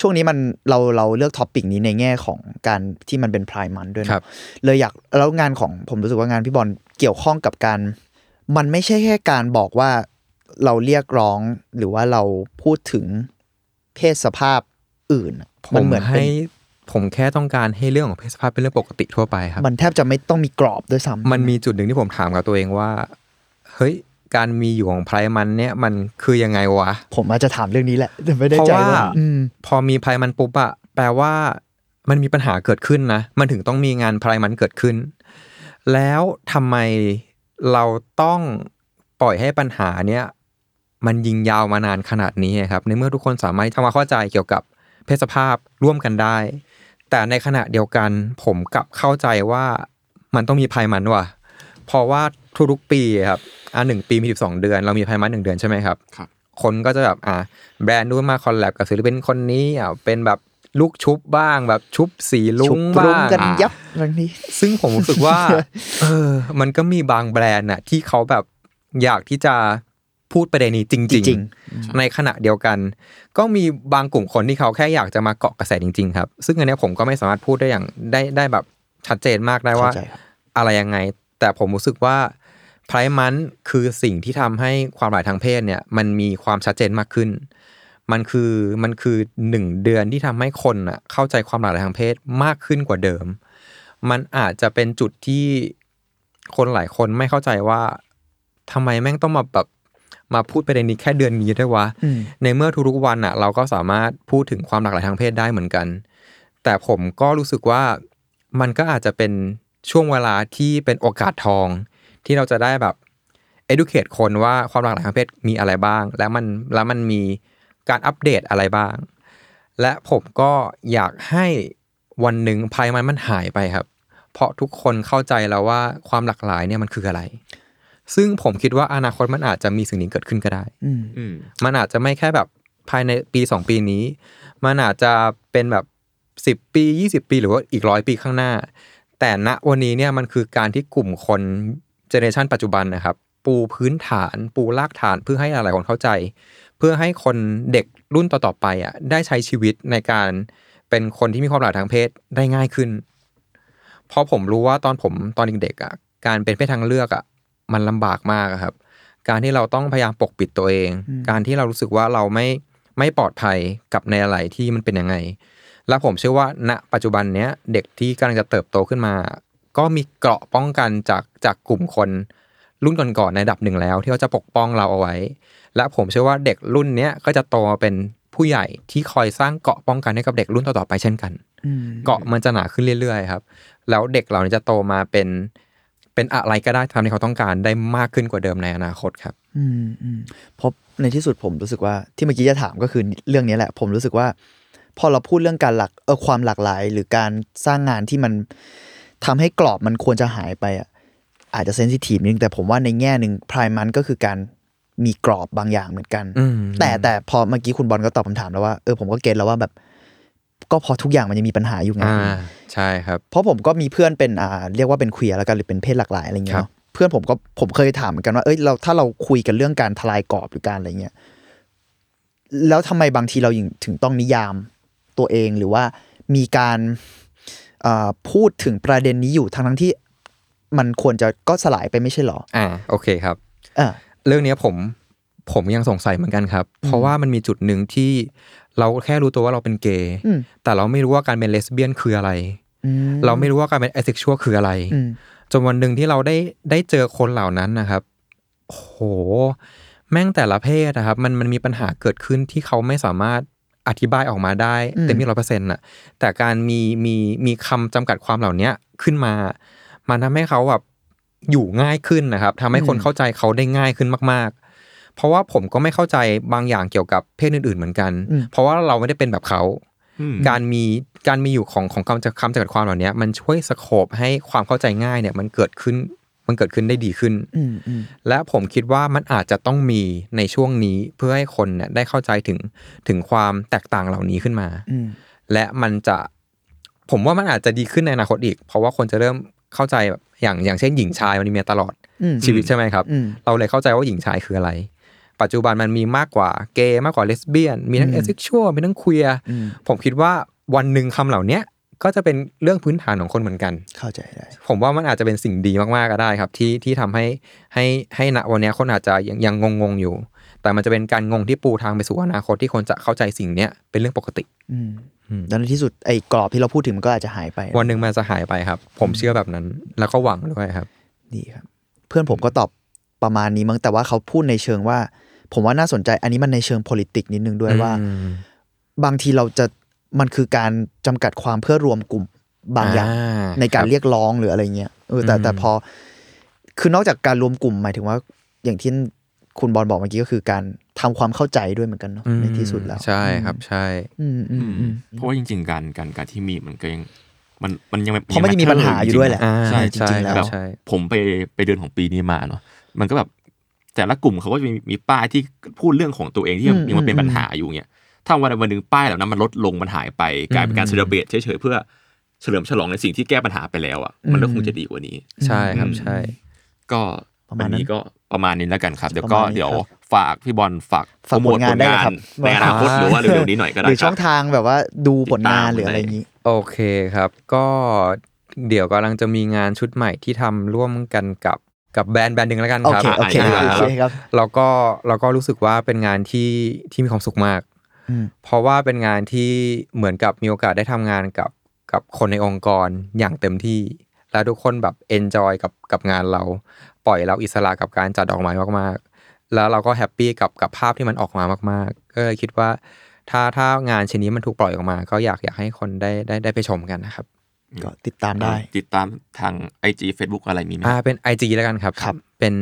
ช่วงนี้มันเราเราเลือก topic นี้ในแง่ของการที่มันเป็น Pride Month ด้วยนะครับเลยอยากแล้วงานของผมรู้สึกว่างานพี่บอลเกี่ยวข้องกับการ มันไม่ใช่แค่การบอกว่าเราเรียกร้องหรือว่าเราพูดถึงเพศสภาพอื่นอะผมมันเหมือนเป็นให้ผมแค่ต้องการให้เรื่องของเพศสภาพเป็นเรื่องปกติทั่วไปครับ มันแทบจะไม่ต้องมีกรอบด้วยซ้ำมันมีจุดหนึ่งที่ผมถามกับตัวเองว่า เฮ้ย การมีอยู่ของไพรมันเนี่ยมันคือยังไงวะ ผมอาจจะถามเรื่องนี้แหละแต่ไม่ได้เพราะใจว่าว่าอืมพอมีไพรมันปุ๊บอะแปลว่ามันมีปัญหาเกิดขึ้นนะ มันถึงต้องมีงานไพรมันเกิดขึ้น แล้วทำไมเราต้องปล่อยให้ปัญหาเนี่ยมันยิงยาวมานานขนาดนี้ครับ ในเมื่อทุกคนสามารถทำความเข้าใจเกี่ยวกับเพศสภาพร่วมกันได้ แต่ในขณะเดียวกันผมกลับเข้าใจว่ามันต้องมีภัยมันว่ะ เพราะว่าทุกๆปีครับอ่าหนึ่งปีมีสิบสองเดือน เรามีไพมันหนึ่งเดือนใช่ไหมครับครับ คนก็จะแบบอ่าแบรนด์นู้นมาคอลแลบกับศิลปินคนนี้อ่าเป็นแบบลูกชุบบ้างแบบชุบสีลุชุบงปรุงบ้างกันอ่ายับเรื่องนี้ ซึ่งผมรู้สึกว่า เออ มันก็มีบางแบรนด์น่ะ ที่เขาแบบอยากที่จะพูดประเด็นนี้จริงจริงๆในขณะเดียวกัน ก็มีบางกลุ่มคนที่เขาแค่อยากจะมาเกาะกระแสจริง ๆ ครับ ซึ่งอันเนี้ยผมก็ไม่สามารถพูดได้อย่างได้ได้แบบชัดเจนมากได้ว่าเข้าใจครับอะไรยังไง แต่ผมรู้สึกว่าไพรมันคือสิ่งที่ทำให้ความหลากหลายทางเพศเนี่ยมันมีความชัดเจนมากขึ้น มันคือมันคือหนึ่งเดือนที่ทำให้คนอะเข้าใจความหลากหลายทางเพศมากขึ้นกว่าเดิม มันอาจจะเป็นจุดที่คนหลายคนไม่เข้าใจว่าทำไมแม่งต้องมาแบบมาพูดประเด็นนี้แค่เดือนนี้ด้วยวะอืมในเมื่อทุกๆวันอะเราก็สามารถพูดถึงความหลากหลายทางเพศได้เหมือนกัน แต่ผมก็รู้สึกว่ามันก็อาจจะเป็น ช่วงเวลาที่เป็นโอกาสทอง ที่เราจะได้แบบ educate คนว่าความหลากหลายทางเพศมีอะไรบ้าง และมันแล้วมันมีการอัปเดตอะไรบ้าง และผมก็อยากให้วันหนึ่งภัยมันมันหายไปครับ เพราะทุกคนเข้าใจแล้วว่าความหลากหลายเนี่ยมันคืออะไร ซึ่งผมคิดว่าอนาคตมันอาจจะมีสิ่งนี้เกิดขึ้นก็ได้อืมอืมมันอาจจะไม่แค่แบบภายในปีสองปีนี้ มันอาจจะเป็นแบบสิบปียี่สิบปีหรือว่าอีกร้อยปีข้างหน้า แต่ณวันนี้เนี่ยมันคือการที่กลุ่มคน generation ปัจจุบันนะครับ ปูพื้นฐาน ปูรากฐานเพื่อให้หลายๆคนเข้าใจ เพื่อให้คนเด็กรุ่นต่อๆไปอะได้ใช้ชีวิตในการเป็นคนที่มีความหลากหลายทางเพศได้ง่ายขึ้น เพราะผมรู้ว่าตอนผมตอนเด็กๆอะการเป็นเพศทางเลือกอะมันลำบากมากอะครับ การที่เราต้องพยายามปกปิดตัวเอง การที่เรารู้สึกว่าเราไม่ไม่ปลอดภัยกับในอะไรที่มันเป็นยังไง และผมเชื่อว่าณปัจจุบันเนี้ยเด็กที่กำลังจะเติบโตขึ้นมา ก็มีเกราะป้องกันจากจากกลุ่มคนรุ่นก่อนๆในระดับหนึ่งแล้ว ที่เขาจะปกป้องเราเอาไว้ และผมเชื่อว่าเด็กรุ่นเนี้ยก็จะโตมาเป็นผู้ใหญ่ที่คอยสร้างเกราะป้องกันให้กับเด็กรุ่นต่อๆไปเช่นกันอืมเกาะมันจะหนาขึ้นเรื่อยๆครับ แล้วเด็กเหล่านี้จะโตมาเป็นเป็นอะไรก็ได้ทำที่เขาต้องการได้มากขึ้นกว่าเดิมในอนาคตครับ อืมอืมเพราะในที่สุดผมรู้สึกว่าที่เมื่อกี้จะถามก็คือเรื่องนี้แหละ ผมรู้สึกว่า พอเราพูดเรื่องการหลักเออความหลากหลาย หรือการสร้างงานที่มันทำให้กรอบมันควรจะหายไปอะอาจจะเซนซิทีฟนิดนึงแต่ผมว่าในแง่หนึ่งพรายมันก็คือการมีกรอบบางอย่างเหมือนกันอืมแต่แต่พอเมื่อกี้คุณบอลก็ตอบคำถามแล้วว่าเออผมก็เก็ตแล้วว่าแบบ ก็พอทุกอย่างมันยังมีปัญหาอยู่ไงอ่าใช่ครับ เพราะผมก็มีเพื่อนเป็นอ่าเรียกว่าเป็นเคลียร์แล้วกันหรือเป็นเพศหลากหลายอะไรเงี้ยครับเนาะเพื่อนผมก็ผมเคยถามเหมือนกันว่าเอ้ยเราถ้าเราคุยกันเรื่องการทลายกรอบหรือการอะไรเงี้ยแล้วทำไมบางทีเรายังถึงต้องนิยาม ตัวเองหรือว่ามีการอ่าพูดถึงประเด็นนี้อยู่ทั้งทั้งๆที่มันควรจะก็สลายไปไม่ใช่หรอ อ่าโอเคครับอ่าเรื่องเนี้ยผมผมยังสงสัยเหมือนกันครับ เพราะว่ามันมีจุดหนึ่งที่เราแค่รู้ตัวว่าเราเป็นเกย์อืมแต่เราไม่รู้ว่าการเป็นเลสเบี้ยนคืออะไรอืมเราไม่รู้ว่าการเป็นไอเซ็กชวลคืออะไรอืมจนวันหนึ่งที่เราได้ได้เจอคนเหล่านั้นนะครับ โห แม่งแต่ละเพศนะครับ มันมันมีปัญหาเกิดขึ้นที่เขาไม่สามารถ อธิบายออกมาได้อืมเต็มที่ร้อยเปอร์เซ็นต์่ะแต่การมีมีมีคำจำกัดความเหล่าเนี้ยขึ้นมา มันทำให้เขาแบบอยู่ง่ายขึ้นนะครับทำให้คนเข้าใจเขาได้ง่ายขึ้นมาก ๆ เพราะว่าผมก็ไม่เข้าใจบางอย่างเกี่ยวกับเพศอื่น ๆ เหมือนกันอืมเพราะว่าเราไม่ได้เป็นแบบเขาอืมการมีการมีอยู่ของของคำจำคำจำกัดความเหล่านี้มันช่วยสโคบให้ความเข้าใจง่ายเนี่ยมันเกิดขึ้น มันเกิดขึ้นได้ดีขึ้นอืมอืมและผมคิดว่ามันอาจจะต้องมีในช่วงนี้เพื่อให้คนเนี่ยได้เข้าใจถึงถึงความแตกต่างเหล่านี้ขึ้นมาอืมและมันจะผมว่ามันอาจจะดีขึ้นในอนาคตอีก เพราะว่าคนจะเริ่มเข้าใจแบบอย่างอย่างเช่นหญิงชายมันมีมาตลอดอืมชีวิตใช่ไหมครับอืมเราเลยเข้าใจว่าหญิงชายคืออะไร ปัจจุบันมันมีมากกว่าเกย์มากกว่าเลสเบี้ยน มีทั้งอืเอมเซ็กชวลมีทั้งควียอืมผมคิดว่าวันหนึ่งคำเหล่าเนี้ย ก็จะเป็นเรื่องพื้นฐานของคนเหมือนกัน เข้าใจได้ ผมว่ามันอาจจะเป็นสิ่งดีมากๆก็ได้ครับ ที่ที่ทำให้ให้ให้ณวันเนี้ยคนอาจจะยังยังงงๆอยู่ แต่มันจะเป็นการงงที่ปูทางไปสู่อนาคตที่คนจะเข้าใจสิ่งเนี้ยเป็นเรื่องปกติอืมอืมแล้วในที่สุดไอ้กรอบที่เราพูดถึงมันก็อาจจะหายไป วันหนึ่งมันจะหายไปครับ ผมเชื่อแบบนั้น แล้วก็หวังด้วยครับ ดีครับ เพื่อนผมก็ตอบประมาณนี้มั้งแต่ว่าเขาพูดในเชิงว่า ผมว่าน่าสนใจอันนี้มันในเชิง politics นิดนึงด้วยว่าอืมบางทีเราจะ มันคือการจำกัดความเพื่อรวมกลุ่มบางอย่างในการคบเรียกร้องหรืออะไรเงี้ยเออแต่อืมแต่พอ คือนอกจากการรวมกลุ่มหมายถึงว่า อย่างที่คุณบอลบอกเมื่อกี้ก็คือการทำความเข้าใจด้วยเหมือนกันเนาะในที่สุดแล้ว ใช่ครับใช่อืมอือืมมอืมเพราะว่าจริง ๆ การการการที่มีมันก็ยังมันมันยังเพราะมันยังมีปัญหาอยู่ด้วยแหละอ่าใช่จริงๆแล้วใช่ผมไปไปเดินของปีนี้มาเนาะมันก็แบบแต่ละกลุ่มเขาก็จะมีมีป้ายที่พูดเรื่องของตัวเองที่ยังอืมยังมันเป็นอืมปัญหาอยู่เนี่ย ถ้าวันใดวันหนึ่งป้ายเหล่านั้นมันลดลงมันหายไปกลายเป็นการเซเลบรตเฉยๆเพื่อเฉลิมฉลองในสิ่งที่แก้ปัญหาไปแล้วอะมันก็คงจะดีกว่านี้ ใช่ครับอืมใช่ ก็ประมาวัณนนั้นนี้ก็ประมาณนี้แล้วกันครับ เดี๋ยวประก็มาณนี้เดี๋ยวครับฝากพี่บอลฝากฝากโปรโมทผลงานได้เลยครับในอนาคตหรือว่าเร็วๆนี้หน่อยก็หได้รือคช่รัอบงทางแบบว่าดูผลงานหรืออะไรอย่างนี้ โอเคครับ ก็เดี๋ยวกำลังจะมีงานชุดใหม่ที่ทำร่วมกันกับกับแบรนด์แบรนด์หนึ่งแล้วกันโอครับเคโอเคอ่าโอเคครับแล้วก็เราก็รู้สึกว่าเป็นงานที่ที่มีความสุขมากอืม เพราะว่าเป็นงานที่เหมือนกับมีโอกาสได้ทำงานกับกับคนในองค์กรอย่างเต็มที่ แล้วทุกคนแบบ enjoy กับกับงานเรา ปล่อยเราอิสระกับการจัดดอกไม้มากๆ แล้วเราก็ happy กับกับภาพที่มันออกมามาก ๆ ก็เลยคิดว่า ถ้าถ้างานชิ้นนี้มันถูกปล่อยออกมา ก็อยากอยากให้คนได้ได้ได้ไปชมกันนะครับก็ติดตามได้ ติดตามทาง IG Facebook อะไรมีไหมอ่าเป็น IG แล้วกันครับครับ เป็น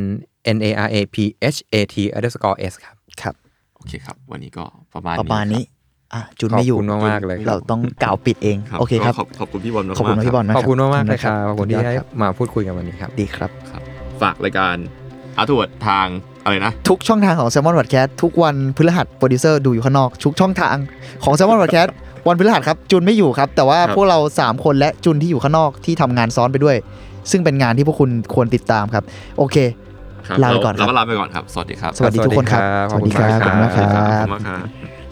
N A R A P H A T underscore S ครับครับ โอเคครับ วันนี้ก็ประมาณประมาณนี้คอะจุนไม่อยู่ขอบคุณมากๆเลย เราต้องกล่าวปิดเองรับโอเคครับก็ขอบขอบคุณพี่บอลมากๆขอบคุณรัพี่บอลมากขอบคุณมากๆเลยครับขอบคุณที่ยดให้รับมาพูดคุยกันวันนี้ครับดีครับครับฝากรายการอาร์ทวดทางอะไรนะ ทุกช่องทางของ Salmon Podcast ทุกวันพฤหัสโปรดิวเซอร์ดูอยู่ข้างนอก ทุกช่องทางของ Salmon Podcast วันพฤหัสครับจุนไม่อยู่ครับ แต่ว่าครับพวกเรา 3 คนและจุนที่อยู่ข้างนอกที่ทำงานซ้อนไปด้วย ซึ่งเป็นงานที่พวกคุณควรติดตามครับ โอเคครับ ลาไปก่อนครับเราก็ลาไปก่อนครับ สวัสดีครับ สวัสดีทุกคนครับ สวัสดีครับขอบคุณมากครัขอบบคุณมากครับ